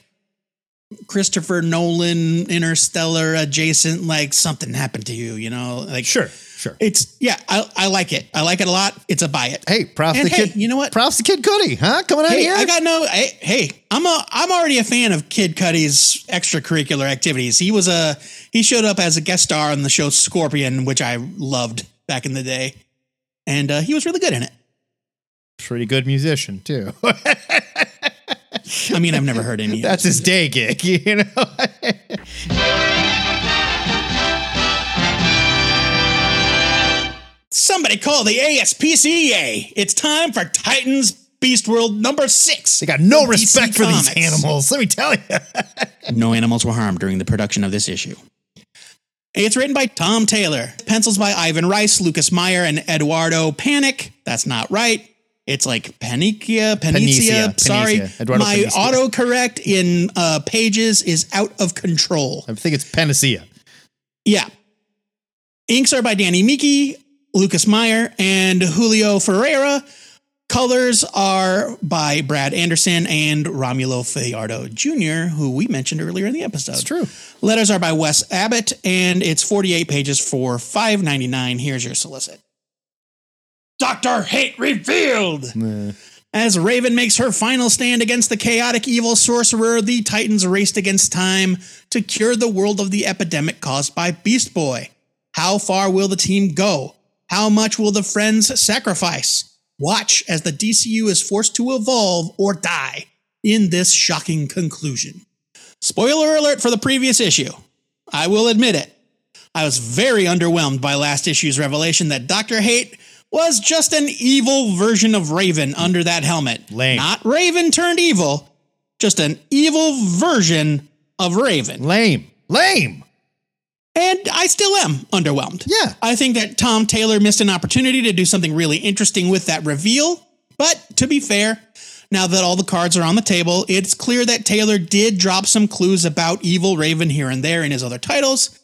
Christopher Nolan, Interstellar adjacent, like something happened to you, you know, like sure, sure. It's yeah, I, I like it. I like it a lot. It's a buy it. Hey, props And to hey, kid. you know what? Props to Kid Cudi, huh? Coming out Hey, here. I got no. Hey, hey, I'm a. I'm already a fan of Kid Cudi's extracurricular activities. He was a. He showed up as a guest star on the show Scorpion, which I loved back in the day, and uh, he was really good in it. Pretty good musician too. I mean, I've never heard any. That's his day gig, you know. Somebody call the ASPCA. It's time for Titans Beast World number six. They got no from DC respect for these animals. Let me tell you. No animals were harmed during the production of this issue. It's written by Tom Taylor, pencils by Ivan Reis, Lucas Meyer, and Eduardo Panic. That's not right. It's like Panicia, Panicia. Panicia, Sorry, Panicia. My Panicia. autocorrect in uh, pages is out of control. I think it's Panacea. Yeah. Inks are by Danny Miki, Lucas Meyer, and Julio Ferreira. Colors are by Brad Anderson and Romulo Fajardo Jr., who we mentioned earlier in the episode. It's true. Letters are by Wes Abbott, and it's 48 pages for $5.99. Here's your solicit. Dr. Hate revealed! As Raven makes her final stand against the chaotic evil sorcerer, the Titans raced against time to cure the world of the epidemic caused by Beast Boy. How far will the team go? How much will the friends sacrifice? Watch as the DCU is forced to evolve or die in this shocking conclusion. Spoiler alert for the previous issue. I will admit it. I was very underwhelmed by last issue's revelation that Dr. Hate was just an evil version of Raven under that helmet. Lame. Not Raven turned evil, just an evil version of Raven. Lame. Lame. And I still am underwhelmed. Yeah. I think that Tom Taylor missed an opportunity to do something really interesting with that reveal. But to be fair, now that all the cards are on the table, it's clear that Taylor did drop some clues about Evil Raven here and there in his other titles.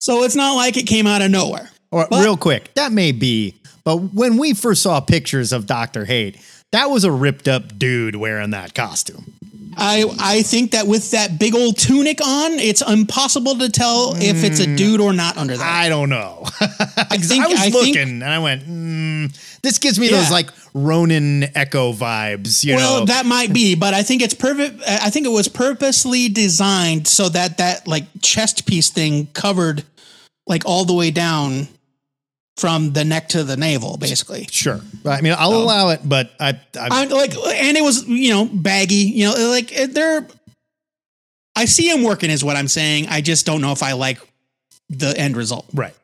So it's not like it came out of nowhere. Or But- real quick, that may be, but when we first saw pictures of Doctor Hate, that was a ripped up dude wearing that costume. I I think that with that big old tunic on, it's impossible to tell if it's a dude or not under that. I don't know. I think I was I looking think and I went, mm, this gives me Yeah. those like Ronin Echo vibes, you well, know? that might be, but I think it's perfect. I think it was purposely designed so that that like chest piece thing covered like all the way down from the neck to the navel, basically. sure. I mean, I'll allow it, but I, I, I like, and it was you know baggy. You know, like they're. I see him working, is what I'm saying. I just don't know if I like the end result. right.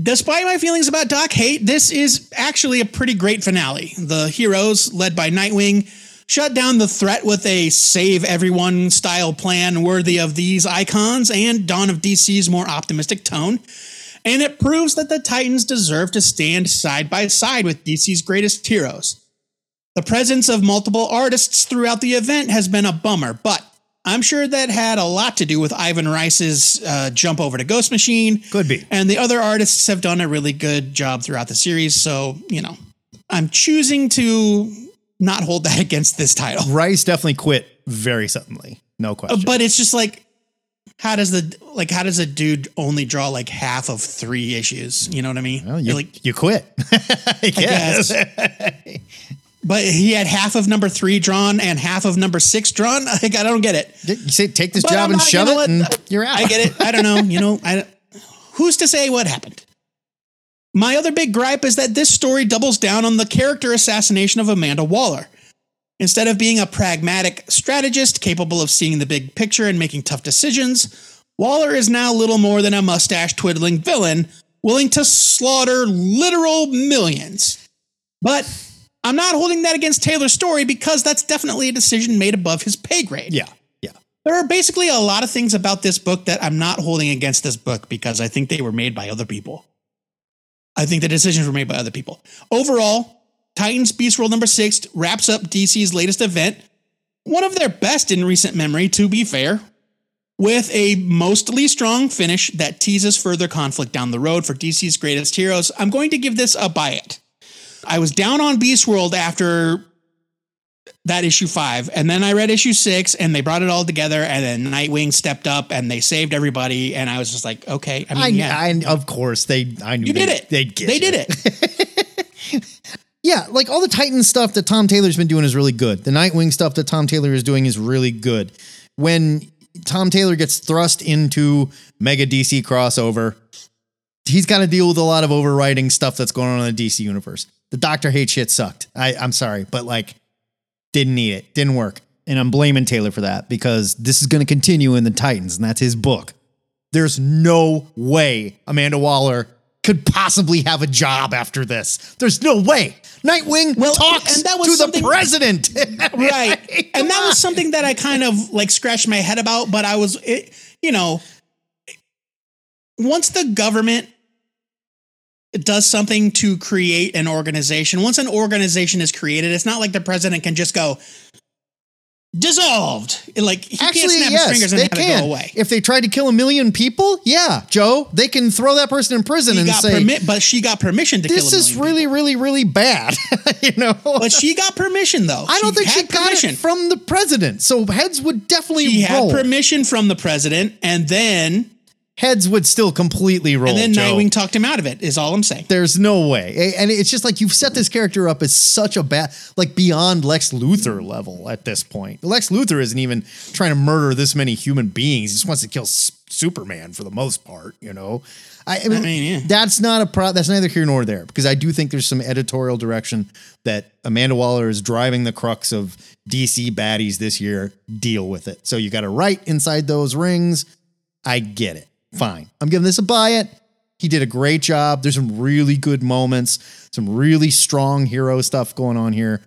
Despite my feelings about Doc Hate, this is actually a pretty great finale. The heroes, led by Nightwing, shut down the threat with a save everyone style plan worthy of these icons and Dawn of DC's more optimistic tone. And it proves that the Titans deserve to stand side by side with DC's greatest heroes. The presence of multiple artists throughout the event has been a bummer, but I'm sure that had a lot to do with Ivan Reis's uh, jump over to Ghost Machine. Could be. And the other artists have done a really good job throughout the series. So, you know, I'm choosing to not hold that against this title. Rice definitely quit very suddenly. No question. But it's just like, how does the like how does a dude only draw like half of three issues? You know what I mean? well, You're like, you quit. I guess. but he had half of number three drawn and half of number six drawn. Like I don't get it. You say, take this But job I'm and shove it, and let- you're out. I get it. I don't know. You know, I who's to say what happened? My other big gripe is that this story doubles down on the character assassination of Amanda Waller. Instead of being a pragmatic strategist capable of seeing the big picture and making tough decisions, Waller is now little more than a mustache twiddling villain willing to slaughter literal millions. But I'm not holding that against Taylor's story because that's definitely a decision made above his pay grade. Yeah. Yeah. There are basically a lot of things about this book that I'm not holding against this book because I think they were made by other people. I think the decisions were made by other people. Overall, Titans Beast World number six wraps up DC's latest event, one of their best in recent memory, to be fair, with a mostly strong finish that teases further conflict down the road for DC's greatest heroes. I'm going to give this a buy it. I was down on Beast World after that issue five, and then I read issue six, and they brought it all together, and then Nightwing stepped up and they saved everybody, and I was just like, okay, I mean, I, yeah, I, of course they. I knew you they, did it. They did it. Yeah, like all the Titan stuff that Tom Taylor's been doing is really good. The Nightwing stuff that Tom Taylor is doing is really good. When Tom Taylor gets thrust into Mega DC crossover, he's got to deal with a lot of overwriting stuff that's going on in the DC universe. The Doctor Hate shit sucked. I, I'm sorry, but like, didn't need it. Didn't work. And I'm blaming Taylor for that because this is going to continue in the Titans, and that's his book. There's no way Amanda Waller could possibly have a job after this. There's no way. Nightwing Well, talks and that was to the president. right and that was something that i kind of like scratched my head about but i was it, you know once the government does something to create an organization once an organization is created it's not like the president can just go dissolved like he can't Actually, snap yes, his fingers and they have can. it go away If they tried to kill a million people, yeah, Joe, they can throw that person in prison he and got say, permit but she got permission to kill "This is really, really, really bad." you know, but she got permission though I don't think she had got permission. it from the president. So heads would definitely she roll. had permission from the president and then heads would still completely roll. and then Joe. nightwing talked him out of it is all i'm saying There's no way. And it's just like you've set this character up as such a bad, like beyond Lex Luthor level at this point. Lex Luthor isn't even trying to murder this many human beings. He just wants to kill Superman for the most part, you know? I, I mean, mean, yeah. that's not a pro, that's neither here nor there because I do think there's some editorial direction that Amanda Waller is driving the crux of DC baddies this year. Deal with it. So you got to write inside those rings. I get it. Fine. I'm giving this a buy it. He did a great job. There's some really good moments, some really strong hero stuff going on here.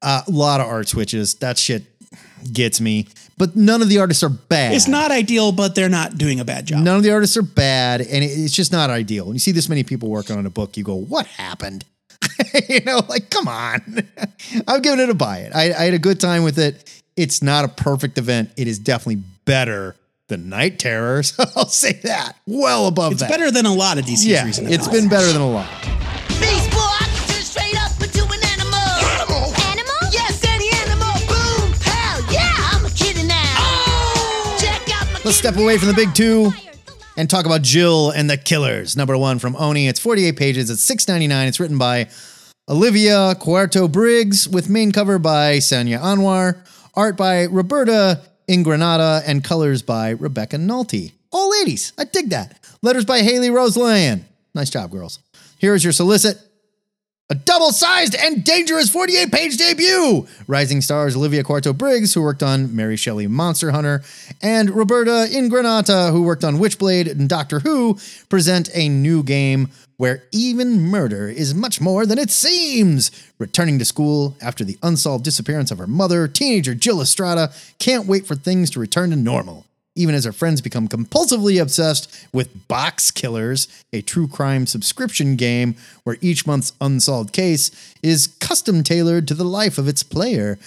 Uh, a lot of art switches. That shit gets me. But none of the artists are bad. It's not ideal, but they're not doing a bad job. None of the artists are bad, and it's just not ideal. When you see this many people working on a book, you go, "What happened?" you know, like, come on. I'm giving it a buy it. I, I had a good time with it. It's not a perfect event. It is definitely better than Night Terrors. I'll say that. Well above It's that. better than a lot of DC's Yeah, recent it's events. been better than a lot. Beast boy, I can turn straight up into an animal. Animal? Animal? Yes, any animal. Boom, pow, yeah, I'm a kitty now. Oh! Check out my Let's step away from the big two and talk about Jill and the Killers. Number one from Oni. It's 48 pages. It's 6.99. It's written by Olivia Cuarto Briggs with main cover by Sanya Anwar, art by Roberta Ingranata, and colors by Rebecca Nolte. All ladies. I dig that. Letters by Haley Roseland. Nice job, girls. Here's your solicit. A double sized and dangerous 48 page debut. Rising stars Olivia Cuarto Briggs, who worked on Mary Shelley Monster Hunter, and Roberta Ingranata, who worked on Witchblade and Doctor Who, present a new game where even murder is much more than it seems. Returning to school after the unsolved disappearance of her mother, teenager Jill Estrada can't wait for things to return to normal even as her friends become compulsively obsessed with Box Killers, a true crime subscription game where each month's unsolved case is custom tailored to the life of its player.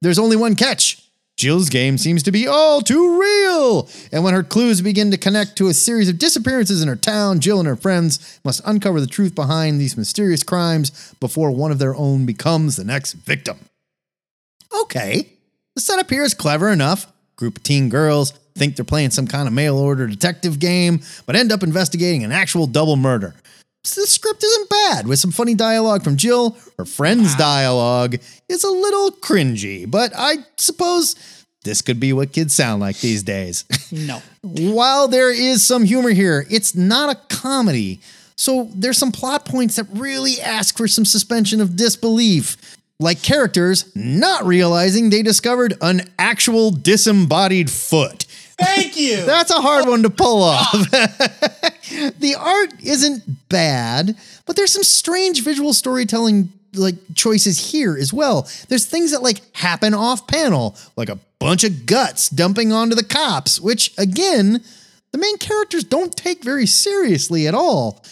There's only one catch. Jill's game seems to be all too real. And when her clues begin to connect to a series of disappearances in her town, Jill and her friends must uncover the truth behind these mysterious crimes before one of their own becomes the next victim. Okay, the setup here is clever enough. Group of teen girls think they're playing some kind of mail order detective game, but end up investigating an actual double murder. So the script isn't bad, with some funny dialogue from Jill. Her friend's dialogue is a little cringy, but I suppose this could be what kids sound like these days. No. While there is some humor here, it's not a comedy. So there's some plot points that really ask for some suspension of disbelief. Like characters not realizing they discovered an actual disembodied foot. Thank you. That's a hard one to pull off. the art isn't bad, but there's some strange visual storytelling like choices here as well. There's things that like happen off panel, like a bunch of guts dumping onto the cops, which again, the main characters don't take very seriously at all.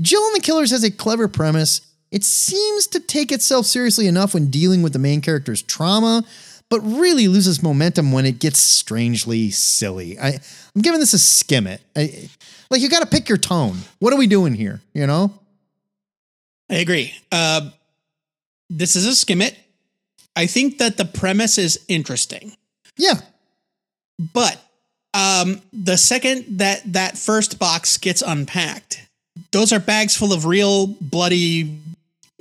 Jill and the Killers has a clever premise. It seems to take itself seriously enough when dealing with the main character's trauma, but really loses momentum when it gets strangely silly. I, I'm giving this a skim it. I, like you got to pick your tone. What are we doing here? You know? I agree. Uh, this is a skim it. I think that the premise is interesting. Yeah. But um, the second that that first box gets unpacked, those are bags full of real bloody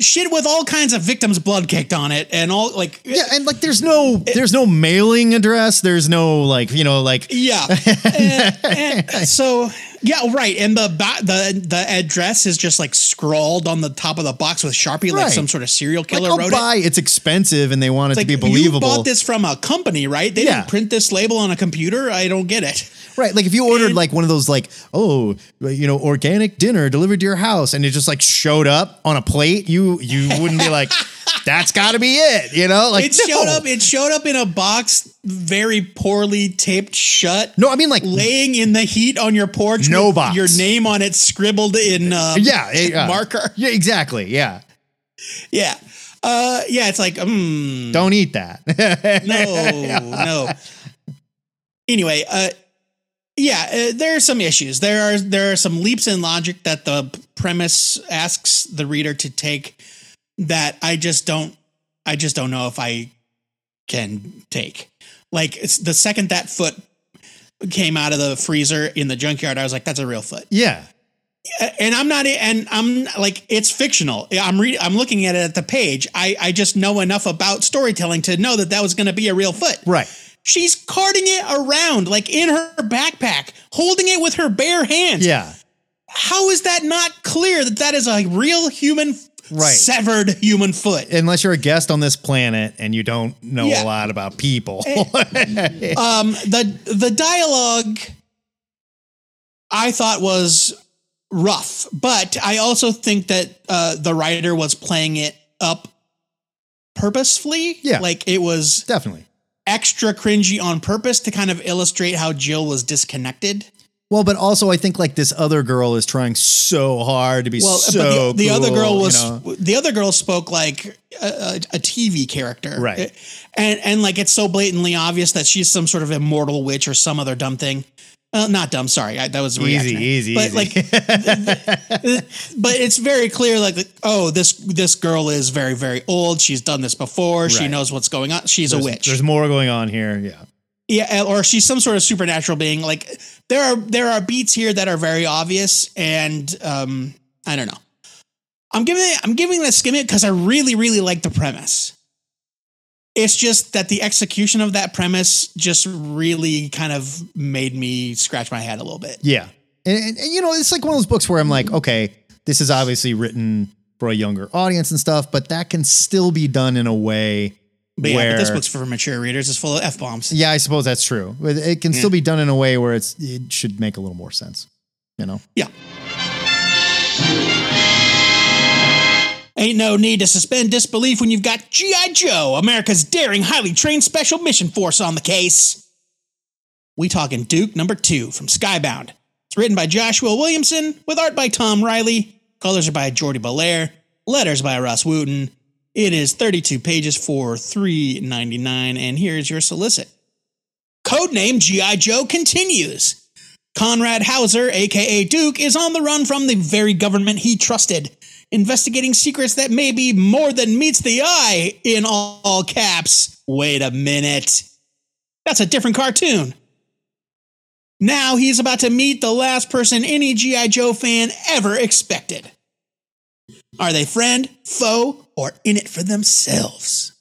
shit with all kinds of victims' blood caked on it, and all like Yeah, and like there's no there's no mailing address. There's no like, you know, like yeah. and, and so yeah, right. And the the the address is just like scrawled on the top of the box with Sharpie, like some sort of serial killer I'll oh, wrote buy it. it's expensive and they want it It's to be believable. you bought this from a company, right? They Yeah. didn't print this label on a computer. I don't get it. Right. Like if you ordered And- like one of those like, oh, you know, organic dinner delivered to your house and it just like showed up on a plate, you you wouldn't be like, that's gotta be it. You know? Like It showed no. up. It showed up in a box, very poorly taped shut. No, I mean like laying in the heat on your porch. No with box. Your name on it scribbled in uh, yeah, yeah. marker. Yeah, exactly. Yeah. Yeah. Uh, yeah, it's like, mm, Don't eat that. no, no. Anyway, uh, yeah, uh, there are some issues. There are there are some leaps in logic that the premise asks the reader to take that I just don't I just don't know if I can take. Like it's the second that foot came out of the freezer in the junkyard, I was like, that's a real foot. yeah. And I'm not and I'm like it's fictional. I'm reading I'm looking at it at the page. I I just know enough about storytelling to know that that was going to be a real foot. Right. She's carting it around like in her backpack, holding it with her bare hands. Yeah. How is that not clear that that is a real human, Right. severed human foot? Unless you're a guest on this planet and you don't know Yeah. a lot about people. um, the the dialogue I thought was rough, but I also think that uh, the writer was playing it up purposefully. Yeah. like it was Definitely. Extra cringy on purpose to kind of illustrate how Jill was disconnected. Well, but also I think like this other girl is trying so hard to be Well, so but the, the other cool, girl you was know? the other girl spoke like a, a, a TV character, Right. And and like it's so blatantly obvious that she's some sort of immortal witch or some other dumb thing. Uh, not dumb, sorry, I, that was Easy, easy, But easy. like, but it's very clear, like, oh, this this girl is very very old. She's done this before. She knows what's going on. She's there's, a witch. There's more going on here. Yeah. Yeah, or she's some sort of supernatural being. Like there are there are beats here that are very obvious, and um, I don't know. I'm giving it, I'm giving a skim it because I really really like the premise. It's just that the execution of that premise just really kind of made me scratch my head a little bit. Yeah. And, and, and, you know, it's like one of those books where I'm like, okay, this is obviously written for a younger audience and stuff, but that can still be done in a way But yeah, where but this book's for mature readers. It's full of f bombs. Yeah, I suppose that's true. It can still be done in a way where it's it should make a little more sense. You know? Yeah. Ain't no need to suspend disbelief when you've got G.I. Joe, America's daring, highly trained special mission force on the case. We talking Duke number two from Skybound. It's written by Joshua Williamson with art by Tom Reilly. Colors are by Jordie Bellaire. Letters by Rus Wooton. It is 32 pages for $3.99, and here's your solicit. Codename G.I. Joe continues. Conrad Hauser, aka Duke, is on the run from the very government he trusted, investigating secrets that may be more than meets the eye in all caps. Wait a minute. That's a different cartoon. Now he's about to meet the last person any G.I. Joe fan ever expected. Are they friend, foe, or in it for themselves?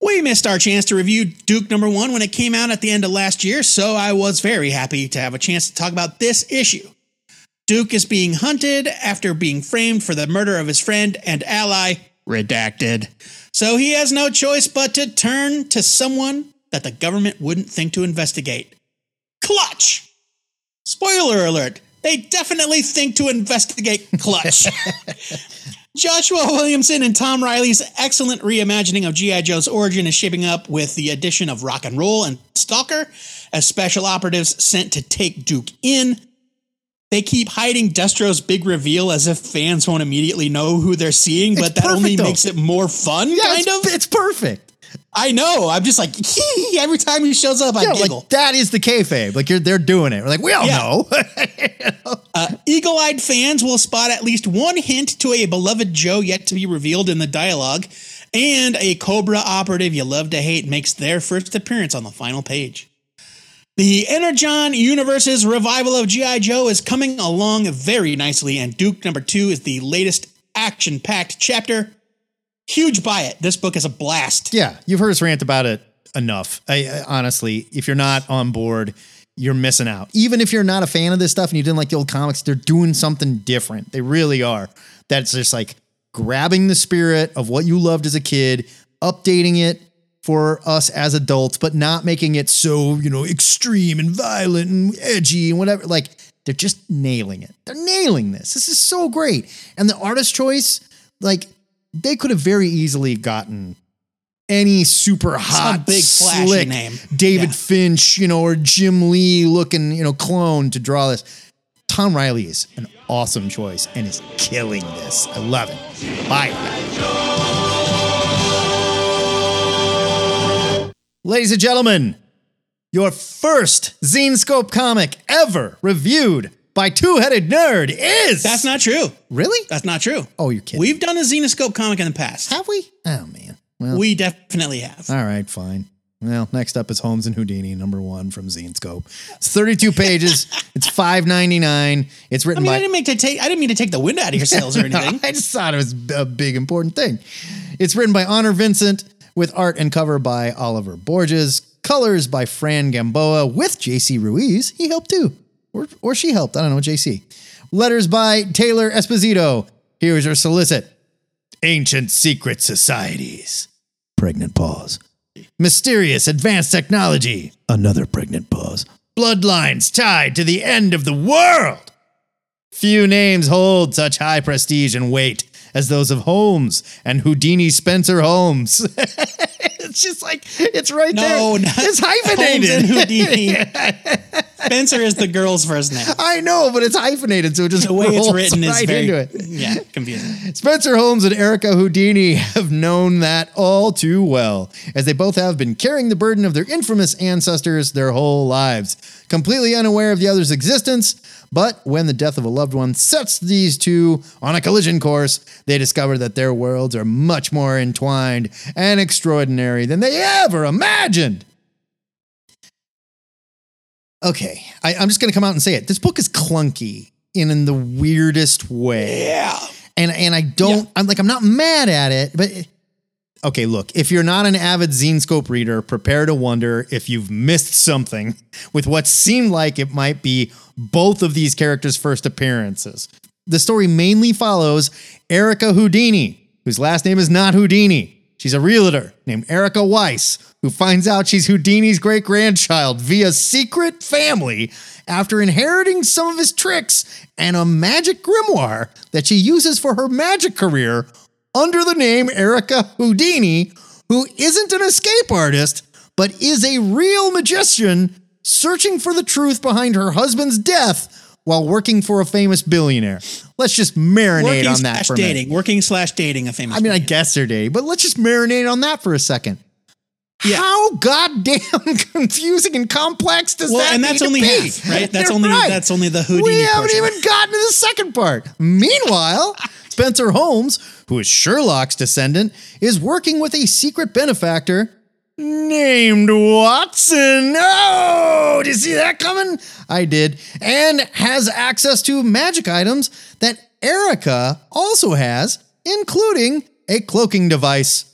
We missed our chance to review Duke number one when it came out at the end of last year, so I was very happy to have a chance to talk about this issue. Duke is being hunted after being framed for the murder of his friend and ally, Redacted. So he has no choice but to turn to someone that the government wouldn't think to investigate Clutch! Spoiler alert, they definitely think to investigate Clutch. Joshua Williamson and Tom Reilly's excellent reimagining of G.I. Joe's origin is shaping up with the addition of Rock and Roll and Stalker as special operatives sent to take Duke in. They keep hiding Destro's big reveal as if fans won't immediately know who they're seeing, but that only though. makes it more fun, Yeah, kind it's, of. it's perfect. I know. I'm just like, every time he shows up, I Yeah, giggle. like that is the kayfabe. Like you're they're doing it. We're like we all Yeah. know. Uh, Eagle eyed fans will spot at least one hint to a beloved Joe yet to be revealed in the dialogue, and a Cobra operative you love to hate makes their first appearance on the final page. The Energon Universe's revival of G.I. Joe is coming along very nicely, and Duke number two is the latest action packed chapter. Huge buy it. This book is a blast. yeah, you've heard us rant about it enough. I, I honestly, if you're not on board, you're missing out. Even if you're not a fan of this stuff and you didn't like the old comics, they're doing something different. They really are. That's just like grabbing the spirit of what you loved as a kid, updating it for us as adults, but not making it so, you know, extreme and violent and edgy and whatever. Like they're just nailing it. They're nailing this. This is so great. And the artist choice, like they could have very easily gotten any super hot, big, flashy slick name. David Yeah. Finch, you know, or Jim Lee looking, you know, clone to draw this. Tom Reilly is an awesome choice and is killing this. I love it. Bye. Ladies and gentlemen, your first Zenescope comic ever reviewed by Two Headed Nerd is. That's not true. really. That's not true. Oh, you're kidding. We've done a Zenescope comic in the past. Have we? Oh man. Well, We definitely have. all right, fine. Well, next up is Holmes and Houdini, number one from Zenescope. It's 32 pages. it's 5.99. It's I written mean, I by. didn't make to take. I didn't mean to take the wind out of your sails or anything. I just thought it was a big important thing. It's written by Honor Vincent with art and cover by Oliver Borges, colors by Fran Gamboa with JC Ruiz. He helped too. Or, or she helped. I don't know, JC. Letters by Taylor Esposito. Here's your solicit. Ancient secret societies. Pregnant pause. Mysterious advanced technology. Another pregnant pause. Bloodlines tied to the end of the world. Few names hold such high prestige and weight as those of Holmes and Houdini Spencer Holmes. it's just like it's right No, there. not it's Holmes hyphenated. and Houdini. Spencer is the girl's first name. I know, but it's hyphenated, so it just The way it's written is very into it. yeah confusing. Spencer Holmes and Erica Houdini have known that all too well, as they both have been carrying the burden of their infamous ancestors their whole lives, completely unaware of the other's existence. But when the death of a loved one sets these two on a collision course, they discover that their worlds are much more entwined and extraordinary than they ever imagined. Okay, I, I'm just going to come out and say it. This book is clunky in, in the weirdest way Yeah. and and I don't. I'm like I'm not mad at it, but okay. Look, if you're not an avid Zenescope reader, prepare to wonder if you've missed something with what seemed like it might be both of these characters' first appearances. The story mainly follows Erica Houdini, whose last name is not Houdini. She's a realtor named Erica Weiss, who finds out she's Houdini's great grandchild via secret family after inheriting some of his tricks and a magic grimoire that she uses for her magic career under the name Erica Houdini, who isn't an escape artist, but is a real magician searching for the truth behind her husband's death while working for a famous billionaire. Let's just marinate Working on that slash for a minute. dating. Working slash dating a famous. I mean, I guess they're dating, but let's just marinate on that for a second. Yeah. How goddamn confusing and complex does well, that and that's only be? half, right? That's You're only right. that's only the Houdini. We haven't portion. even gotten to the second part. Meanwhile, Spencer Holmes, who is Sherlock's descendant, is working with a secret benefactor named Watson. Oh, did you see that coming? I did. And has access to magic items that Erica also has, including a cloaking device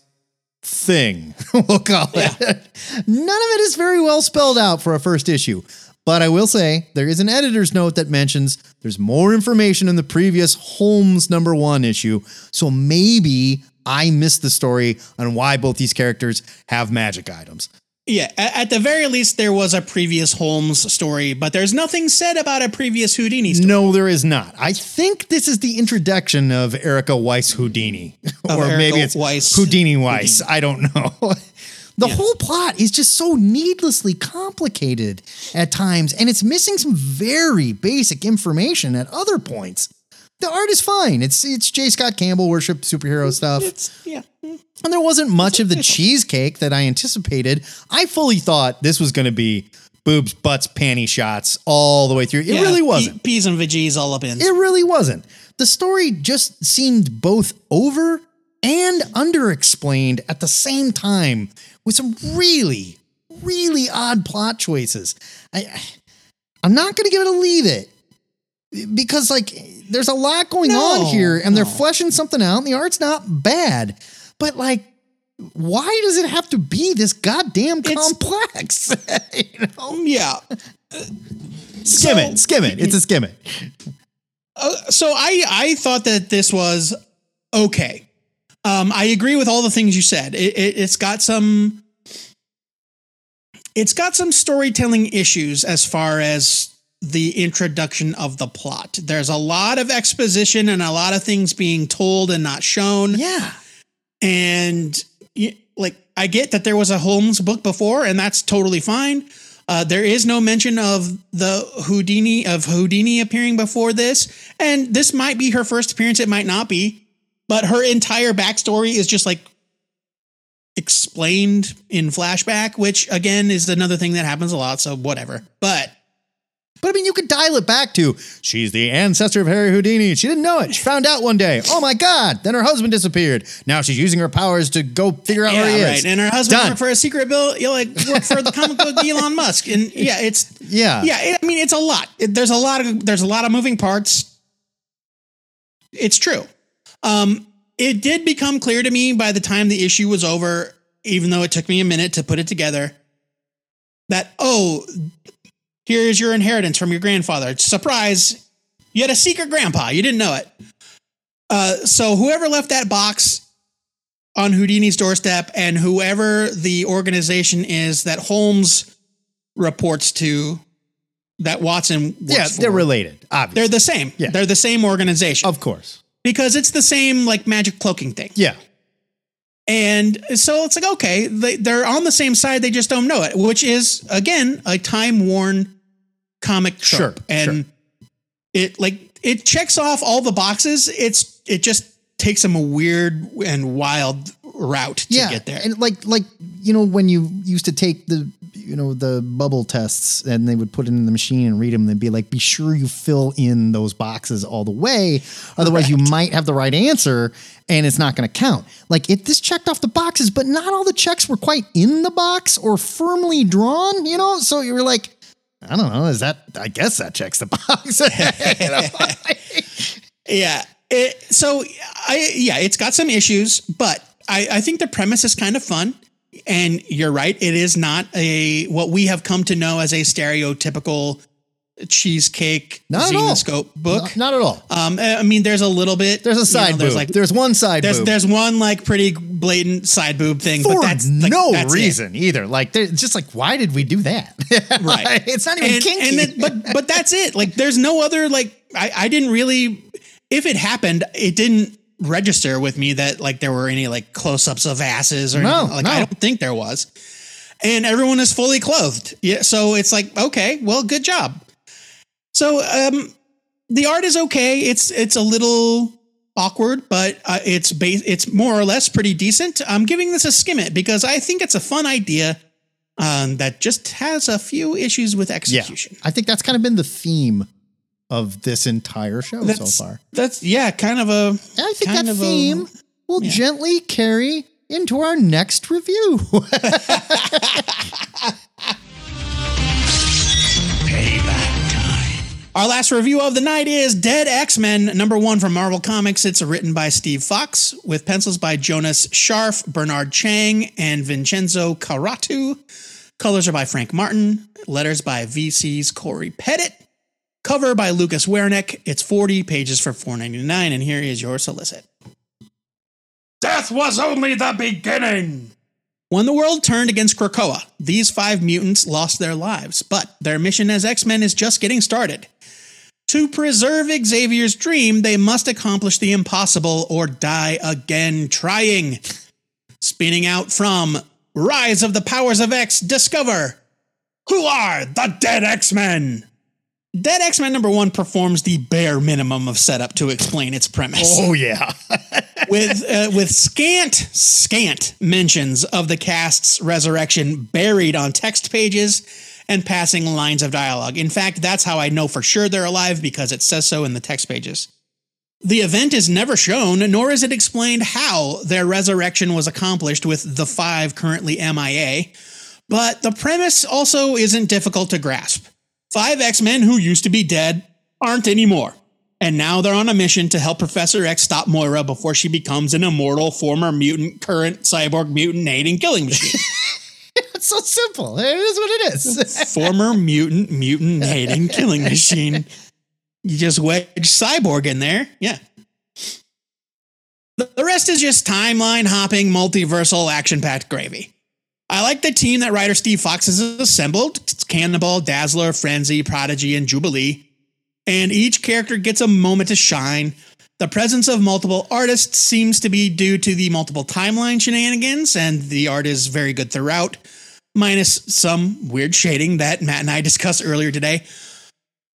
thing, we'll call it. None of it is very well spelled out for a first issue. But I will say there is an editor's note that mentions there's more information in the previous Holmes number one issue. So maybe I missed the story on why both these characters have magic items. Yeah, at the very least, there was a previous Holmes story, but there's nothing said about a previous Houdini story. No, there is not. I think this is the introduction of Erica Weiss Houdini. Or Erica maybe it's Weiss Houdini Weiss. I don't know. The whole plot is just so needlessly complicated at times, and it's missing some very basic information at other points. The art is fine. It's it's J. Scott Campbell worship superhero stuff. It's yeah. And there wasn't much of the cheesecake that I anticipated. I fully thought this was going to be boobs, butts, panty shots all the way through. It Yeah, really wasn't. peas and veggies all up in. It really wasn't. The story just seemed both over and underexplained at the same time with some really, really odd plot choices. I, I'm not going to give it a leave it because, like, there's a lot going on here and they're fleshing something out, and the art's not bad. But, like, why does it have to be this goddamn It's- complex? you know? yeah. Skim So- it, skim it. It's a skim it. so I I thought that this was okay. Um, I agree with all the things you said. It, it, it's got some. It's got some storytelling issues as far as the introduction of the plot. There's a lot of exposition and a lot of things being told and not shown. Yeah. And like, I get that there was a Holmes book before, and that's totally fine. Uh, there is no mention of the Houdini of Houdini appearing before this, and this might be her first appearance. It might not be, but her entire backstory is just like explained in flashback, which again is another thing that happens a lot. So whatever. But But I mean, you could dial it back to she's the ancestor of Harry Houdini. She didn't know it. She found out one day. Oh my God. Then her husband disappeared. Now she's using her powers to go figure out where he yeah, is. right. And her husband Done. worked for a secret bill, you know, like worked for the comic book Elon Musk, and yeah, it's Yeah. yeah. It, I mean, it's a lot. It- there's a lot of there's a lot of moving parts. It's true. Um, it did become clear to me by the time the issue was over, even though it took me a minute to put it together, that oh, here's your inheritance from your grandfather. Surprise! You had a secret grandpa. You didn't know it. Uh, so whoever left that box on Houdini's doorstep and whoever the organization is that Holmes reports to that Watson Yeah, they're related, obviously. They're the same. Yeah. They're the same organization of course. because it's the same like magic cloaking thing. Yeah. And so it's like, okay, they, they're on the same side. They just don't know it, which is, again, a time worn comic trope. Sure, And it like, it checks off all the boxes. It's, it just takes them a weird and wild route to yeah. get there. And like, like, you know, when you used to take the, you know, the bubble tests and they would put it in the machine and read them, they'd be like, be sure you fill in those boxes all the way. Otherwise, you might have the right answer and it's not going to count. Like, it this checked off the boxes, but not all the checks were quite in the box or firmly drawn, you know? So you were like, I don't know. Is that, I guess that checks the box. Yeah. It, so I yeah, it's got some issues, but I, I think the premise is kind of fun. And you're right, it is not a what we have come to know as a stereotypical cheesecake Not at all. Zenescope book. Not, not at all. um, I mean, there's a little bit. There's a you side know, boob. There's like there's one side there's boob. there's one like pretty blatant side boob thing, for but that's like, no that's it. reason either. Like, it's just like, why did we do that? Right. it's not even and, kinky. and then, but but that's it. Like there's no other like I I didn't really if it happened, it didn't register with me that like there were any like close-ups of asses or No, anything. like I don't think there was. And everyone is fully clothed. Yeah, so it's like okay, well, good job. So um the art is okay. It's it's a little awkward, but uh, it's base it's more or less pretty decent. I'm giving this a skim it because I think it's a fun idea um, that just has a few issues with yeah, execution. I think that's kind of been the theme of this entire show That's, so far. That's yeah, kind of a. I think kind that of a- theme will gently carry into our next review. Our last review of the night is Dead X Men, number one from Marvel Comics. It's written by Steve Foxe with pencils by Jonas Scharf, Bernard Chang, and Vincenzo Carratù. Colors are by Frank Martin. Letters by VC's Cory Petit. Cover by Lucas Werneck. It's 40 pages for $4.99, and here is your solicit. Death was only the beginning. When the world turned against Krakoa, these five mutants lost their lives, but their mission as X Men is just getting started. To preserve Xavier's dream, they must accomplish the impossible or die again trying. Spinning out from Rise of the Powers of X, discover who are the Dead X Men. Dead X Men number one performs the bare minimum of setup to explain its premise Oh yeah. with uh, with scant scant mentions of the cast's resurrection buried on text pages and passing lines of dialogue. In fact, that's how I know for sure they're alive because it says so in the text pages. The event is never shown, nor is it explained how their resurrection was accomplished with the five currently MIA. But the premise also isn't difficult to grasp. Five X Men who used to be dead aren't anymore. And now they're on a mission to help Professor X stop Moira before she becomes an immortal former mutant, current cyborg mutant hating killing machine. it's so simple. It is what it is. former mutant, mutant hating killing machine. You just wedge cyborg in there. Yeah. The the rest is just timeline hopping, multiversal, action packed gravy. I like the team that writer Steve Foxe has assembled. It's Cannonball, Dazzler, Frenzy, Prodigy, and Jubilee. And each character gets a moment to shine. The presence of multiple artists seems to be due to the multiple timeline shenanigans, and the art is very good throughout, minus some weird shading that Matt and I discussed earlier today.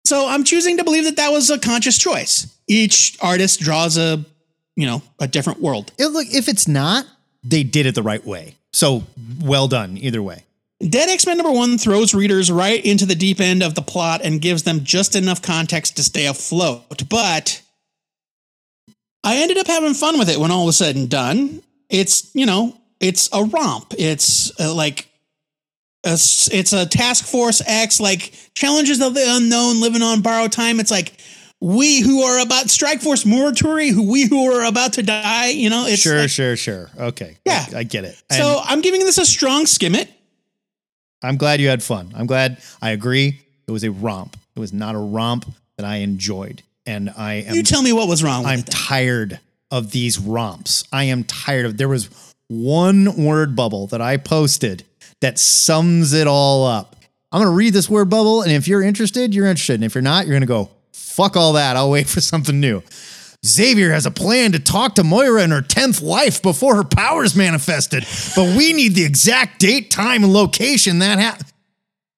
So I'm choosing to believe that that was a conscious choice. Each artist draws a, you know, a different world. It- look, if it's not, they did it the right way. So well done either way. Dead X Men number one throws readers right into the deep end of the plot and gives them just enough context to stay afloat. But I ended up having fun with it when all was said and done. It's, you know, it's a romp. It's uh, like, a it's a Task Force X, like challenges of the unknown, living on borrowed time. It's like, we who are about Strike Force Morituri, who we who are about to die, you know, it's sure, like- sure, sure. Okay. Yeah. I, I get it. so And I'm giving this a strong skim it. I'm glad you had fun. I'm glad I agree. It was a romp. It was not a romp that I enjoyed. And I am You tell me what was wrong with I'm it. tired of these romps. I am tired of there was one word bubble that I posted that sums it all up. I'm gonna read this word bubble, and if you're interested, you're interested. And if you're not, you're gonna go, fuck all that. I'll wait for something new. Xavier has a plan to talk to Moira in her 10th life before her powers manifested, but we need the exact date, time, and location that happened.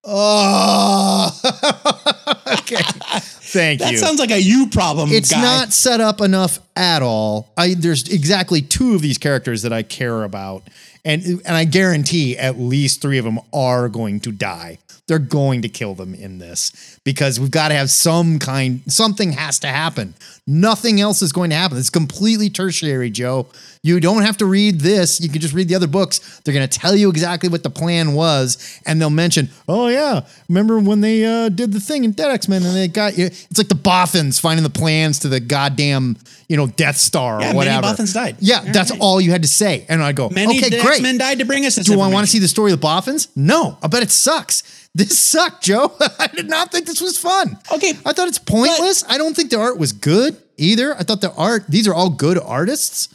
Oh, okay. Thank That you That sounds like a you problem. it's guy. not set up enough at all. I there's exactly two of these characters that I care about, and and I guarantee at least three of them are going to die. They're going to kill them in this because we've got to have some kind. Something has to happen. Nothing else is going to happen. It's completely tertiary, Joe. You don't have to read this. You can just read the other books. They're going to tell you exactly what the plan was, and they'll mention, "Oh yeah, remember when they uh, did the thing in Dead X Men and they got you?" It's like the Bothans finding the plans to the goddamn, you know, Death Star Yeah, or many whatever. Bothans died. Yeah, You're that's right. all you had to say, and I go, Many "Okay, Dead great." X-Men died to bring us this Do I want to see the story of the Bothans? No, I bet it sucks. This sucked, Joe. I did not think this was fun. Okay, I thought it's pointless. I don't think the art was good either. I thought the art, these are all good artists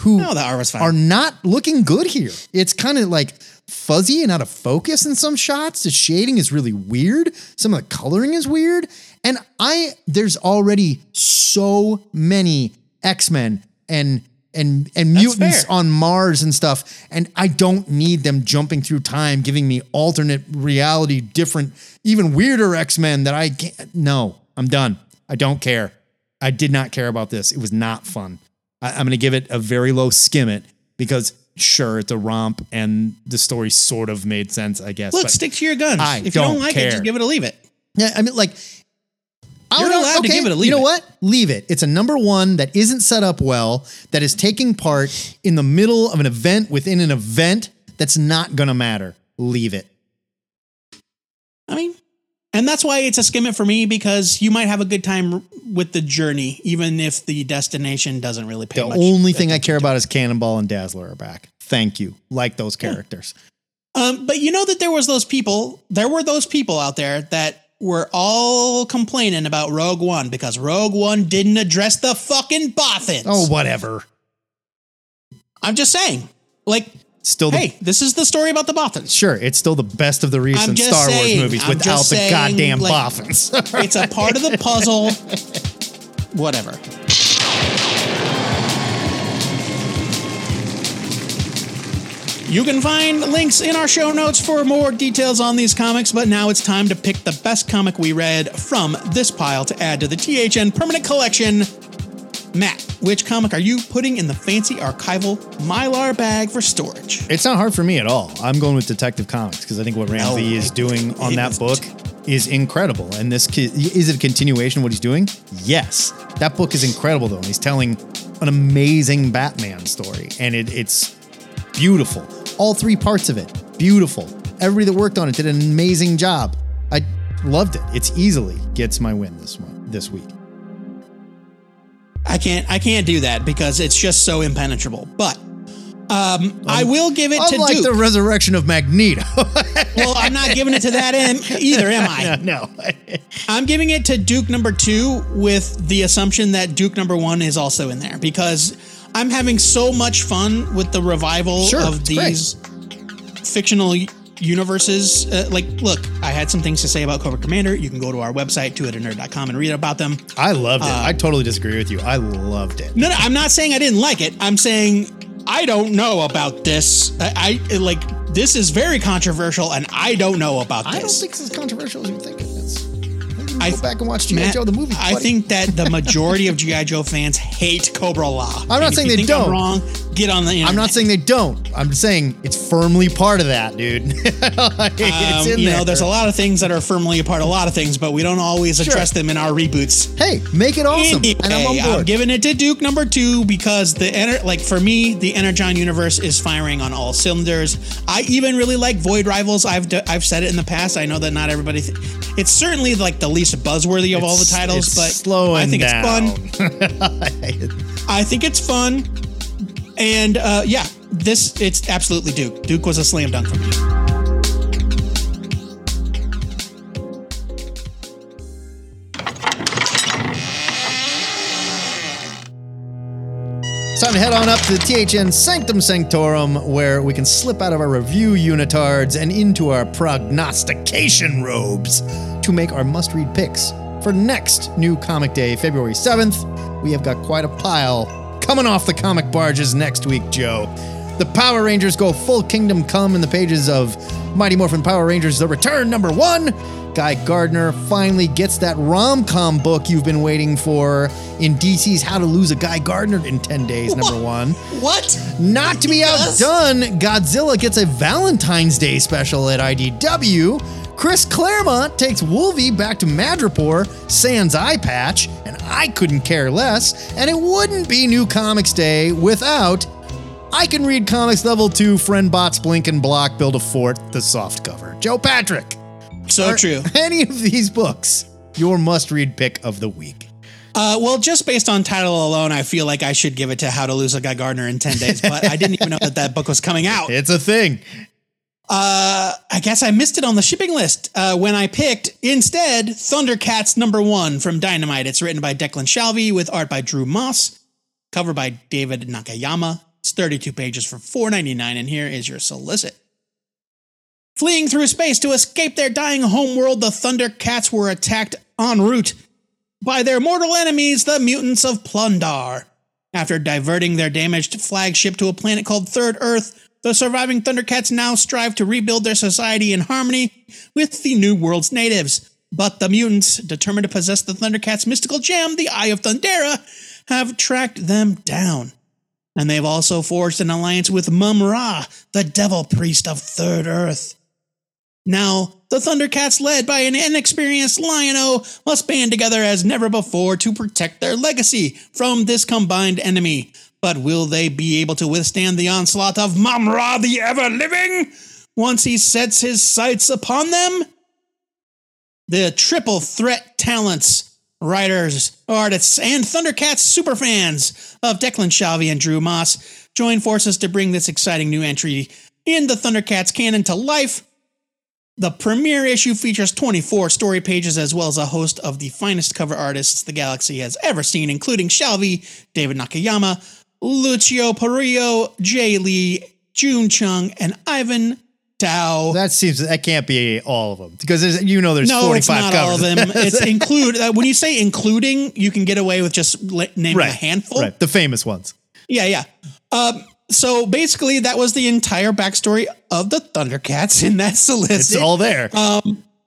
who No, the art was fine. are not looking good here. It's kind of like fuzzy and out of focus in some shots. The shading is really weird. Some of the coloring is weird. And I there's already so many X-Men and and and That's mutants fair. on Mars and stuff. And I don't need them jumping through time, giving me alternate reality, different, even weirder X-Men that I can't. No, I'm done. I don't care. I did not care about this. It was not fun. I, I'm going to give it a very low skim it because sure, it's a romp and the story sort of made sense, I guess. Look, but stick to your guns. I if you don't don't like it, care. just give it a leave it. yeah, I mean, like, You're would- allowed to give it a leave You know it. what? Leave it. It's a number one that isn't set up well, that is taking part in the middle of an event within an event that's not going to matter. Leave it. I mean, and that's why it's a skim it for me because you might have a good time with the journey, even if the destination doesn't really pay The only thing I care about is Cannonball and Dazzler are back. Thank you. Like those characters. Um, but you know that there was those people, there were those people out there that were all complaining about Rogue One because Rogue One didn't address the fucking Bothans. Oh, whatever. I'm just saying. Like, Still the hey, this is the story about the Bothans. Sure, it's still the best of the recent Star saying, Wars movies I'm without the saying, goddamn like- Bothans. It's a part of the puzzle. Whatever. You can find links in our show notes for more details on these comics, but now it's time to pick the best comic we read from this pile to add to the THN permanent collection. Matt, which comic are you putting in the fancy archival Mylar bag for storage? It's not hard for me at all. I'm going with Detective Comics because I think what Ram V No, is doing on that book is incredible. And this ki- is it a continuation of what he's doing? Yes. That book is incredible though. And he's telling an amazing Batman story, and it, it's beautiful. All three parts of it, beautiful. Everybody that worked on it did an amazing job. I loved it. It's easily gets my win this one this week. I can't I can't do that because it's just so impenetrable. But um, I will give it to Duke. the resurrection of Magneto. well, I'm not giving it to that em- either, am I? no. I'm giving it to Duke number two with the assumption that Duke number one is also in there because I'm having so much fun with the revival Sure, of it's great. these fictional universes. Uh, like, look, I had some things to say about Cobra Commander. You can go to our website, two-headed-nerd.com, and read about them. I loved it. Uh, I totally disagree with you. I loved it. No, no, I'm not saying I didn't like it. I'm saying I don't know about this. I, I like this is very controversial, and I don't know about this. I don't think it's as controversial as you think it is. Maybe I- go back and watch G.I. Matt, Joe the movie. I buddy. think that the majority of GI Joe fans hate Cobra-La. I'm not And if saying they don't. I'm wrong. Get on the internet. I'm not saying they don't. I'm just saying it's firmly part of that, dude. it's Um, in you there. know, there's a lot of things that are firmly a part of a lot of things, but we don't always address them in our reboots. Hey, make it awesome, Anyway, and I'm on board. giving it to Duke number two because the Ener- like for me, the Energon universe is firing on all cylinders. I even really like Void Rivals. I've d- I've said it in the past. I know that not everybody. Th- it's certainly like the least buzzworthy of all the It's- titles, it's but slowing I think down. it's fun. I think it's fun, and uh, yeah, this it's absolutely Duke. Duke was a slam dunk for me. Time to head on up to the THN Sanctum Sanctorum, where we can slip out of our review unitards and into our prognostication robes to make our must read picks. For next New Comic Day, February 7th, we have got quite a pile coming off the comic barges next week, Joe. The Power Rangers go full kingdom come in the pages of Mighty Morphin Power Rangers The Return number one. Guy Gardner finally gets that rom com book you've been waiting for in DC's How to Lose a Guy Gardner in 10 Days, number one. What? Not to be Yes. outdone, Godzilla gets a Valentine's Day special at IDW. Chris Claremont takes Wolvie back to Madripoor, sans eye patch, and I couldn't care less. And it wouldn't be New Comics Day without I can read comics level two, friend bots blink and block, build a fort, the soft cover. Joe Patrick. So are true. Any of these books, your must read pick of the week. Uh, well, just based on title alone, I feel like I should give it to How to Lose a Guy Gardner in 10 Days, but I didn't even know that that book was coming out. It's a thing. Uh, I guess I missed it on the shipping list uh, when I picked instead Thundercats number one from Dynamite. It's written by Declan Shalvey with art by Drew Moss, cover by David Nakayama. It's 32 pages for $4.99, and here is your solicit. Fleeing through space to escape their dying homeworld, the Thundercats were attacked en route by their mortal enemies, the mutants of Plun-Darr. After diverting their damaged flagship to a planet called Third Earth, the surviving Thundercats now strive to rebuild their society in harmony with the New World's natives. But the mutants, determined to possess the Thundercats' mystical gem, the Eye of Thundera, have tracked them down. And they've also forged an alliance with Mumm-Ra, the devil priest of Third Earth. Now, the Thundercats, led by an inexperienced Lion-O, must band together as never before to protect their legacy from this combined enemy. But will they be able to withstand the onslaught of Mumm-Ra the Ever-Living once he sets his sights upon them? The triple threat talents, writers, artists, and Thundercats superfans of Declan Shalvey and Drew Moss join forces to bring this exciting new entry in the Thundercats canon to life the premiere issue features 24 story pages as well as a host of the finest cover artists the galaxy has ever seen, including Shalvey, David Nakayama, Lucio Parrillo, Jay Lee, June Chung, and Ivan Tao. That seems that can't be all of them because there's, you know there's no, 45 it's not covers. all of them. It's include uh, when you say including, you can get away with just li- naming right, a handful. Right, the famous ones. Yeah, yeah. Um, so basically, that was the entire backstory of the Thundercats in that solicit. It's all there.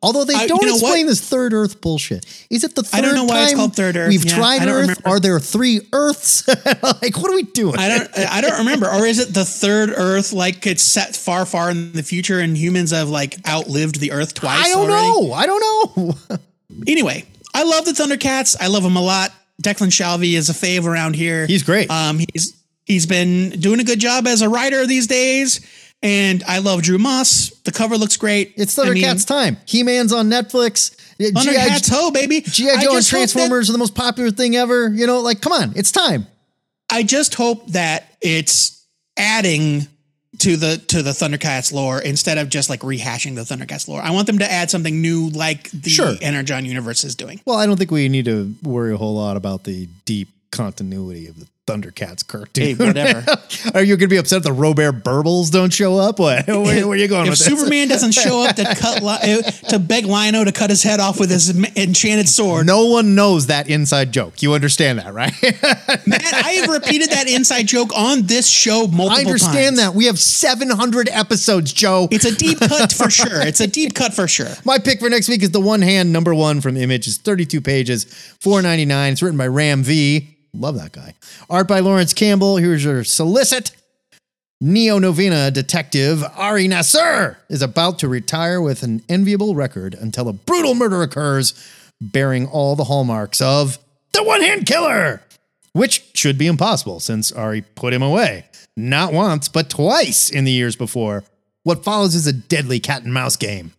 Although they I- don't know explain what? this third Earth bullshit. Is it the third I don't know why it's time called third Earth. We've Yeah, tried Earth. remember. Are there three Earths? like, what are we doing? I don't. I don't remember. Or is it the third Earth? Like it's set far, far in the future, and humans have like outlived the Earth twice. I don't already? know. I don't know. Anyway, I love the Thundercats. I love them a lot. Declan Shalvey is a fave around here. He's great. Um, he's he's been doing a good job as a writer these days, and I love Drew Moss. The cover looks great. It's Thundercats time. He Man's on Netflix. Thundercats ho, baby. G.I. Joe and hope that- Transformers are the most popular thing ever. You know, like, come on, it's time. I just hope that it's adding to the to the Thundercats lore instead of just like rehashing the Thundercats lore. I want them to add something new, like the Sure. Energon universe is doing. Well, I don't think we need to worry a whole lot about the deep continuity of the Thundercats cartoon. Hey, whatever. Are you going to be upset if the Robear Berbils don't show up? What? Where, where are you going if with this? Superman doesn't show up to cut Li- uh, to beg Lionel to cut his head off with his enchanted sword, No one knows that inside joke. You understand that, right? Matt, I have repeated that inside joke on this show multiple times. I understand times. that. We have 700 episodes, Joe. It's a deep cut for sure. It's a deep cut for sure. My pick for next week is the one hand number one from Image. It's 32 pages, 4.99. It's written by Ram V. Love that guy. Art by Laurence Campbell. Here's your solicit. Neo Novena detective Ari Nasser is about to retire with an enviable record until a brutal murder occurs, bearing all the hallmarks of the one hand killer, which should be impossible since Ari put him away. Not once, but twice in the years before. What follows is a deadly cat and mouse game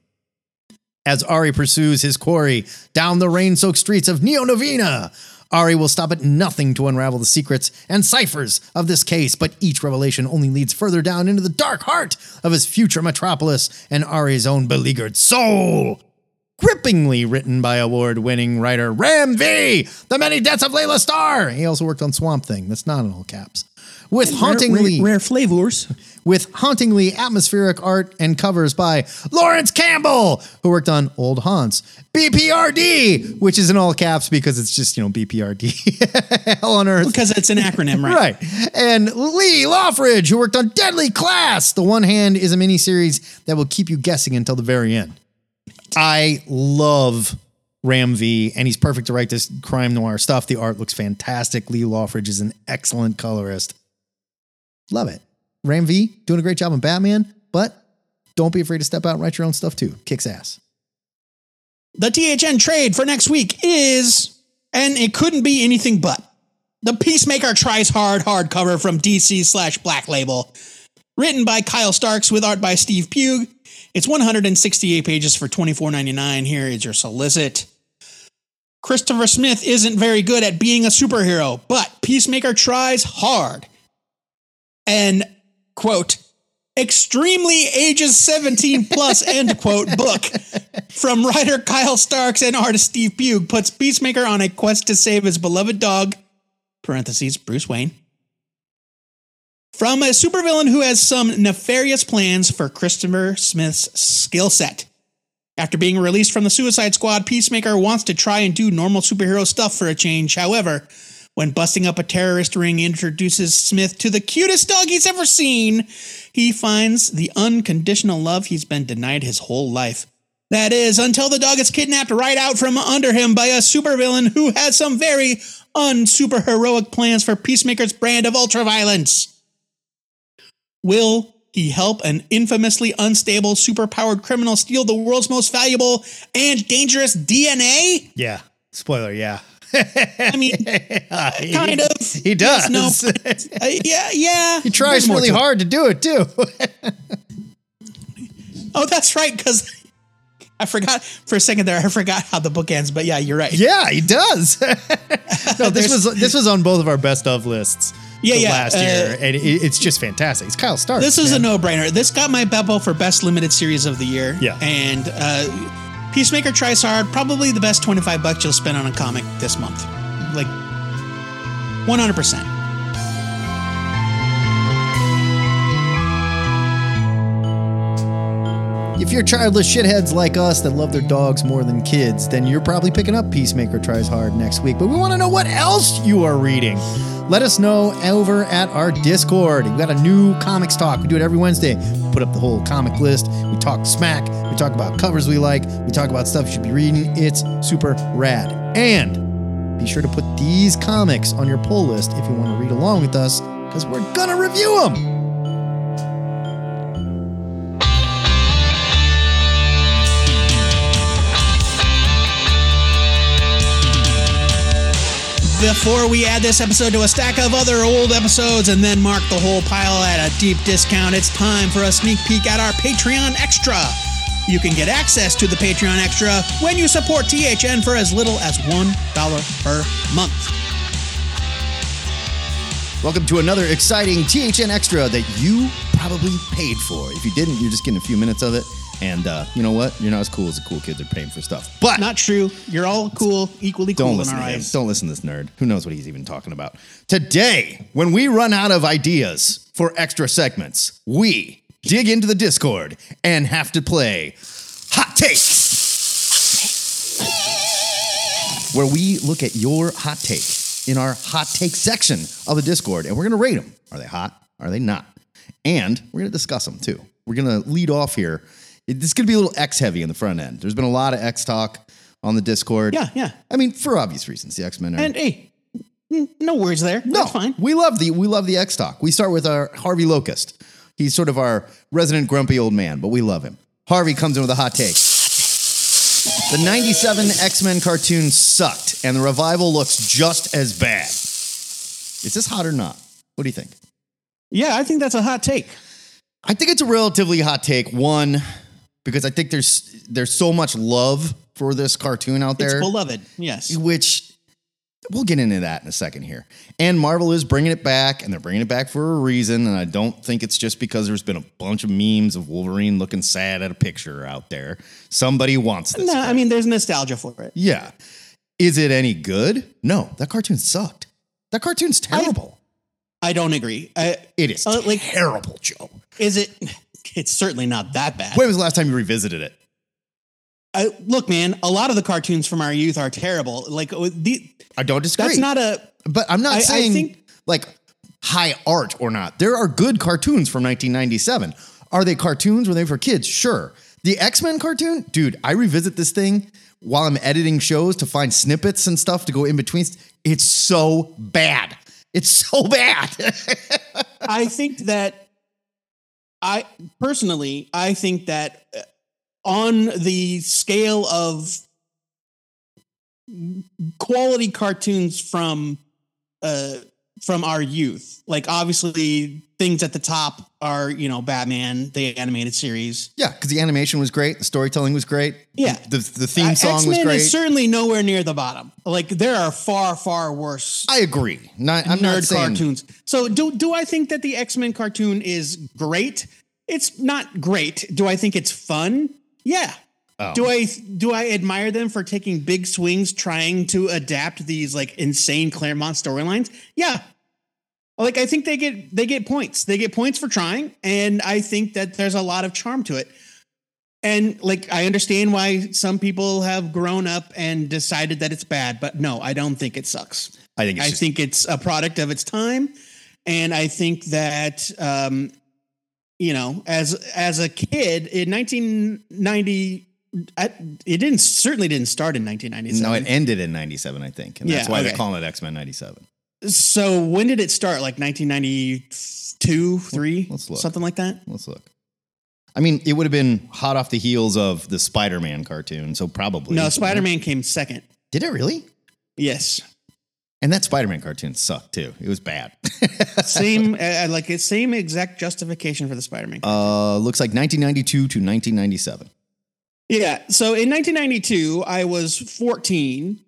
as Ari pursues his quarry down the rain soaked streets of Neo Novena. Ari will stop at nothing to unravel the secrets and ciphers of this case, but each revelation only leads further down into the dark heart of his future metropolis and Ari's own beleaguered soul. Grippingly written by award winning writer Ram V, The Many Deaths of Layla Starr. He also worked on Swamp Thing. That's not in all caps. With hauntingly rare, rare flavors. With hauntingly atmospheric art and covers by Laurence Campbell, who worked on Old Haunts, BPRD, which is in all caps because it's just, you know, BPRD. Hell on Earth. Because it's an acronym, right? Right. And Lee Loughridge, who worked on Deadly Class. The One Hand is a miniseries that will keep you guessing until the very end. I love Ram V, and he's perfect to write this crime noir stuff. The art looks fantastic. Lee Loughridge is an excellent colorist. Love it. Ram V doing a great job on Batman, but don't be afraid to step out and write your own stuff too. Kicks ass. The THN trade for next week is, and it couldn't be anything but, the Peacemaker Tries Hard hardcover from DC slash Black Label. Written by Kyle Starks with art by Steve Pugh. It's 168 pages for $24.99. Here is your solicit. Christopher Smith isn't very good at being a superhero, but Peacemaker tries hard. And, quote, extremely ages 17 plus, end quote, book from writer Kyle Starks and artist Steve Pugh puts Peacemaker on a quest to save his beloved dog, parentheses, Bruce Wayne, from a supervillain who has some nefarious plans for Christopher Smith's skill set. After being released from the Suicide Squad, Peacemaker wants to try and do normal superhero stuff for a change. However, when busting up a terrorist ring introduces Smith to the cutest dog he's ever seen, he finds the unconditional love he's been denied his whole life. That is, until the dog is kidnapped right out from under him by a supervillain who has some very unsuperheroic plans for Peacemaker's brand of ultraviolence. Will he help an infamously unstable, superpowered criminal steal the world's most valuable and dangerous DNA? Yeah. Spoiler, yeah. I mean, kind of. He does. No, uh, yeah, yeah. he tries really hard to do it too. Oh, that's right. Because I forgot for a second there. I forgot how the book ends. But yeah, you're right. yeah, he does. no, this was this was on both of our best of lists. Yeah, yeah, Last uh, year, and it, it's just fantastic. It's Kyle Stark. This is a no-brainer. This got my Beppo for best limited series of the year. Yeah. and uh, Peacemaker tries hard. Probably the best twenty-five bucks you'll spend on a comic this month. Like one hundred percent. If you're childless shitheads like us that love their dogs more than kids, then you're probably picking up Peacemaker Tries Hard next week. But we want to know what else you are reading. let us know over at our Discord. We got a new comics talk. We do it every Wednesday. Put up the whole comic list. We talk smack. We talk about covers we like. We talk about stuff you should be reading. It's super rad. And be sure to put these comics on your pull list if you want to read along with us, because we're gonna review them. Before we add this episode to a stack of other old episodes and then mark the whole pile at a deep discount, it's time for a sneak peek at our Patreon Extra. You can get access to the Patreon Extra when you support THN for as little as $1 per month. Welcome to another exciting THN Extra that you probably paid for. If you didn't, you're just getting a few minutes of it. And uh, you know what? You're not as cool as the cool kids are paying for stuff. But Not true. You're all cool, equally don't cool in listen our to him. eyes. Don't listen to this nerd. Who knows what he's even talking about? Today, when we run out of ideas for extra segments, we dig into the Discord and have to play Hot Take. Where we look at your hot take in our hot take section of the Discord and we're going to rate them. Are they hot? Are they not? And we're going to discuss them too. We're going to lead off here. It- This is going to be a little X heavy in the front end. There's been a lot of X talk on the Discord. Yeah, yeah. I mean, for obvious reasons, the X Men are. And hey, no words there. no, That's fine. We love the we love the X talk. We start with our Harvey Locust. He's sort of our resident grumpy old man, but we love him. Harvey comes in with a hot take. The 97 X Men cartoon sucked, and the revival looks just as bad. Is this hot or not? What do you think? Yeah, I think that's a hot take. I think it's a relatively hot take. One, because I think there's there's so much love for this cartoon out there. It's beloved. Yes. which we'll get into that in a second here. And Marvel is bringing it back, and they're bringing it back for a reason. And I don't think it's just because there's been a bunch of memes of Wolverine looking sad at a picture out there. Somebody wants this. No, crap. I mean, there's nostalgia for it. yeah. Is it any good? No, that cartoon sucked. That cartoon's terrible. I don't agree. I, it is uh, like- terrible, Joe. is it? It's certainly not that bad. When was the last time you revisited it? I, look, man, a lot of the cartoons from our youth are terrible. Like uh, the, I don't disagree. that's not a. But I'm not I- I saying think- like high art or not. There are good cartoons from 1997. Are they cartoons? Were they for kids? Sure. The X Men cartoon, dude. I revisit this thing while I'm editing shows to find snippets and stuff to go in between. It's so bad. It's so bad. I think that I personally, I think that uh, on the scale of quality cartoons from uh from our youth, like obviously things at the top are you know Batman, the animated series. yeah, because the animation was great, the storytelling was great. Yeah. the the theme Uh, song was X-Men great. is certainly nowhere near the bottom. Like there are far, far worse I agree. Not I'm not nerd saying cartoons. So do do I think that the X Men cartoon is great? It's not great. Do I think it's fun? Yeah. Oh. Do I do I admire them for taking big swings trying to adapt these like insane Claremont storylines? Yeah. Like I think they get they get points. They get points for trying and I think that there's a lot of charm to it. And like I understand why some people have grown up and decided that it's bad, but no, I don't think it sucks. I think it's I just, think it's a product of its time, and I think that um, you know, as as a kid in 1990, I, it didn't certainly didn't start in 1997. no, it ended in '97, I think, and that's Yeah, why okay. they're calling it X Men '97. so when did it start? Like 1992, three, Let's look. something like that. Let's look. I mean, it would have been hot off the heels of the Spider-Man cartoon, so probably. No, Spider Man came second. Did it really? Yes, And that Spider-Man cartoon sucked too. It was bad. same uh, like same exact justification for the Spider Man. uh, looks like 1992 to 1997. Yeah. So in 1992, I was 14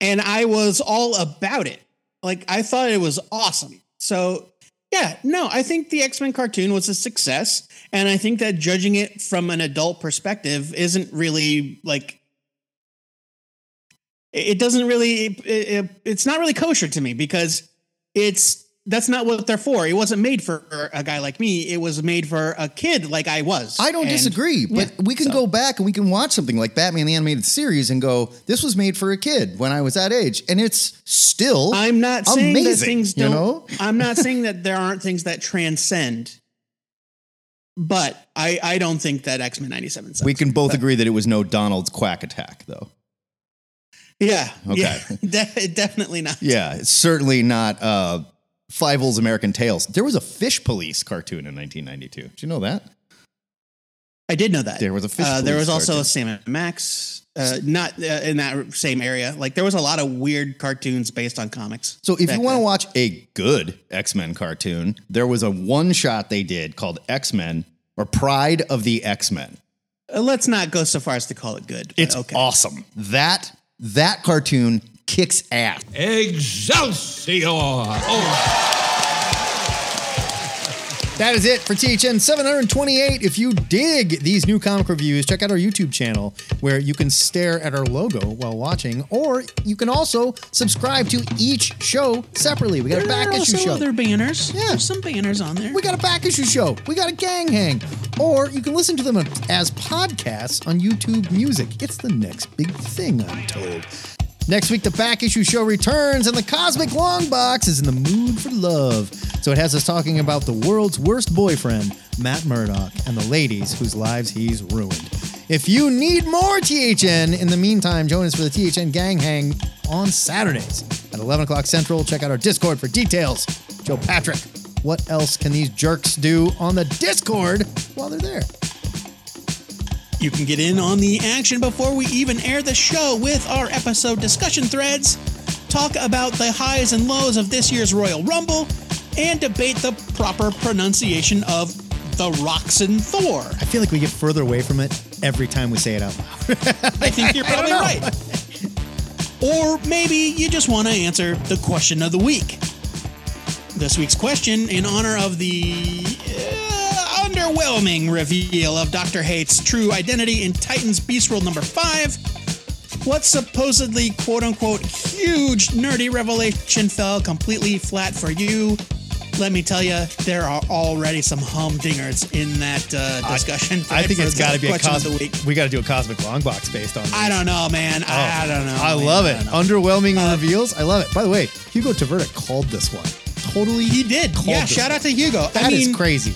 and I was all about it. Like, I thought it was awesome. So, yeah, no, I think the X Men cartoon was a success. And I think that judging it from an adult perspective isn't really like, it doesn't really, it, it- it's not really kosher to me because it's that's not what they're for. It wasn't made for a guy like me. It was made for a kid like I was. I don't And- disagree, but yeah, we can so- go back and we can watch something like Batman the Animated Series and go, this was made for a kid when I was that age. And it's still I'm not saying amazing, that things don't. know? I'm not saying that there aren't things that transcend. But I, I don't think that X Men '97. Sucks. We can both But- agree that it was no Donald's quack attack, though. Yeah. Okay. Yeah. De- definitely not. Yeah, it's certainly not uh, Fievel's American Tails. There was a Fish Police cartoon in 1992. Did you know that? I did know that. There was a Fish Uh, there was also cartoon. Sam and Max. Uh, not uh, in that same area. Like there was a lot of weird cartoons based on comics. So if you want to watch a good X Men cartoon, there was a one shot they did called X Men or Pryde of the X Men. Uh, let's not go so far as to call it good. It's okay. awesome. That that cartoon kicks ass. Excelsior! Oh. That is it for THN 728. If you dig these new comic reviews, check out our YouTube channel where you can stare at our logo while watching, or you can also subscribe to each show separately. We got a There back are issue also show. other banners. Yeah. There's some banners on there. We got a back issue show. We got a gang hang. Or you can listen to them as podcasts on YouTube Music. It's the next big thing, I'm told. Next week, the back issue show returns, and the Cosmic Long Box is in the mood for love. So it has us talking about the world's worst boyfriend, Matt Murdock, and the ladies whose lives he's ruined. If you need more THN, in the meantime, join us for the THN Gang Hang on Saturdays at 11 o'clock Central. Check out our Discord for details. Joe Patrick, what else can these jerks do on the Discord while they're there? You can get in on the action before we even air the show with our episode discussion threads, talk about the highs and lows of this year's Royal Rumble, and debate the proper pronunciation of the Roxon Thor. I feel like we get further away from it every time we say it out loud. I think you're probably right. Or maybe you just want to answer the question of the week. This week's question, in honor of the uh, underwhelming reveal of Dr. Hate's true identity in Titans Beast World number 5, what supposedly quote unquote huge nerdy revelation fell completely flat for you? Let me tell you, there are already some humdingers in that uh, discussion. I think it's got to be a cosmic. We got to do a cosmic long box based on. I don't know, man. I, I don't know. Oh, I man. love it. know. Underwhelming reveals. I love it. By the way, Hugo Taverta called this one. Totally. He did. Yeah, shout one. out to Hugo. That I is crazy.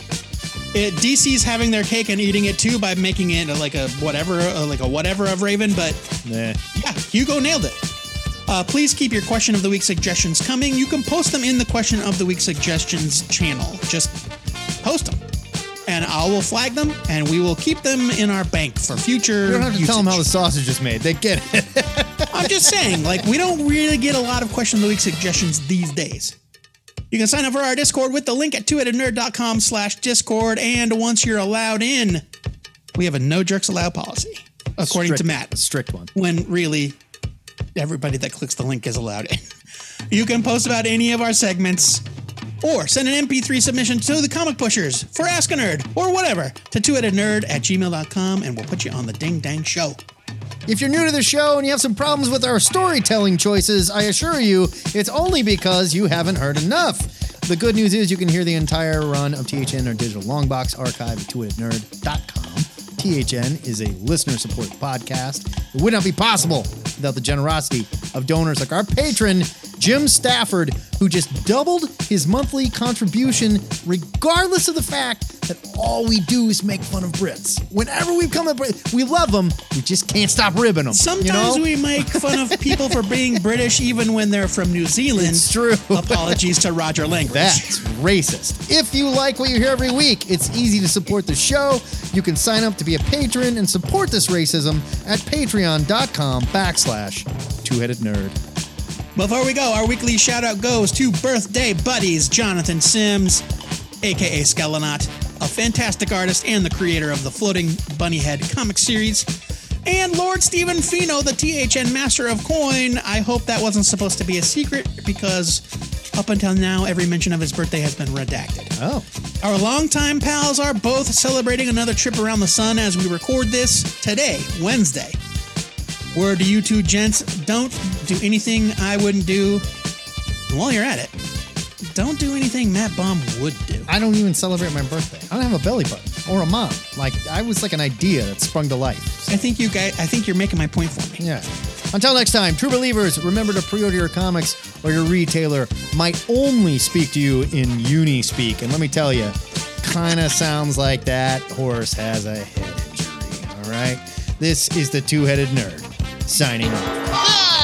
It, DC's having their cake and eating it too by making it like a whatever, uh, like a whatever of Raven. But Nah. yeah, Hugo nailed it. Uh, please keep your question of the week suggestions coming. You can post them in the question of the week suggestions channel. Just post them, and I will flag them, and we will keep them in our bank for future. You don't have to tell them how the sausage is made. They get it. I'm just saying, like, we don't really get a lot of question of the week suggestions these days. You can sign up for our Discord with the link at twoheadednerd.com slash Discord, and once you're allowed in, we have a no jerks allowed policy, according Strict- to Matt. strict one. When really, everybody that clicks the link is allowed in. You can post about any of our segments, or send an MP3 submission to the comic pushers for Ask a Nerd, or whatever, to twoheadednerd at gmail.com, and we'll put you on the ding dang show. If you're new to the show and you have some problems with our storytelling choices, I assure you it's only because you haven't heard enough. The good news is you can hear the entire run of THN or digital longbox archive at twoheadednerd.com. THN is a listener supported podcast. It would not be possible without the generosity of donors like our patron, Jim Stafford, who just doubled his monthly contribution, regardless of the fact that all we do is make fun of Brits. Whenever we come up, we love them. We just can't stop ribbing them. Sometimes you know? we make fun of people for being British even when they're from New Zealand. It's true. Apologies to Roger Langridge. That's racist. If you like what you hear every week, it's easy to support the show. You can sign up to be a patron and support this racism at patreon.com backslash two-headed nerd. Before we go, our weekly shout out goes to birthday buddies Jonathan Sims, aka Skelenaut, a fantastic artist and the creator of the Floating Bunny Head comic series, and Lord Stephen Fino, the THN Master of Coin. I hope that wasn't supposed to be a secret because up until now, every mention of his birthday has been redacted. Oh, Our longtime pals are both celebrating another trip around the sun as we record this today, Wednesday. Word to you two gents, don't do anything I wouldn't do. And while you're at it, don't do anything Matt Bomb would do. I don't even celebrate my birthday. I don't have a belly button or a mom. Like I was like an idea that sprung to life. I think you guys. I think you're making my point for me. Yeah. Until next time, true believers, remember to pre-order your comics or your retailer might only speak to you in uni speak. And let me tell you, kind of sounds like that horse has a head injury. All right. This is the two-headed nerd signing off. Ah!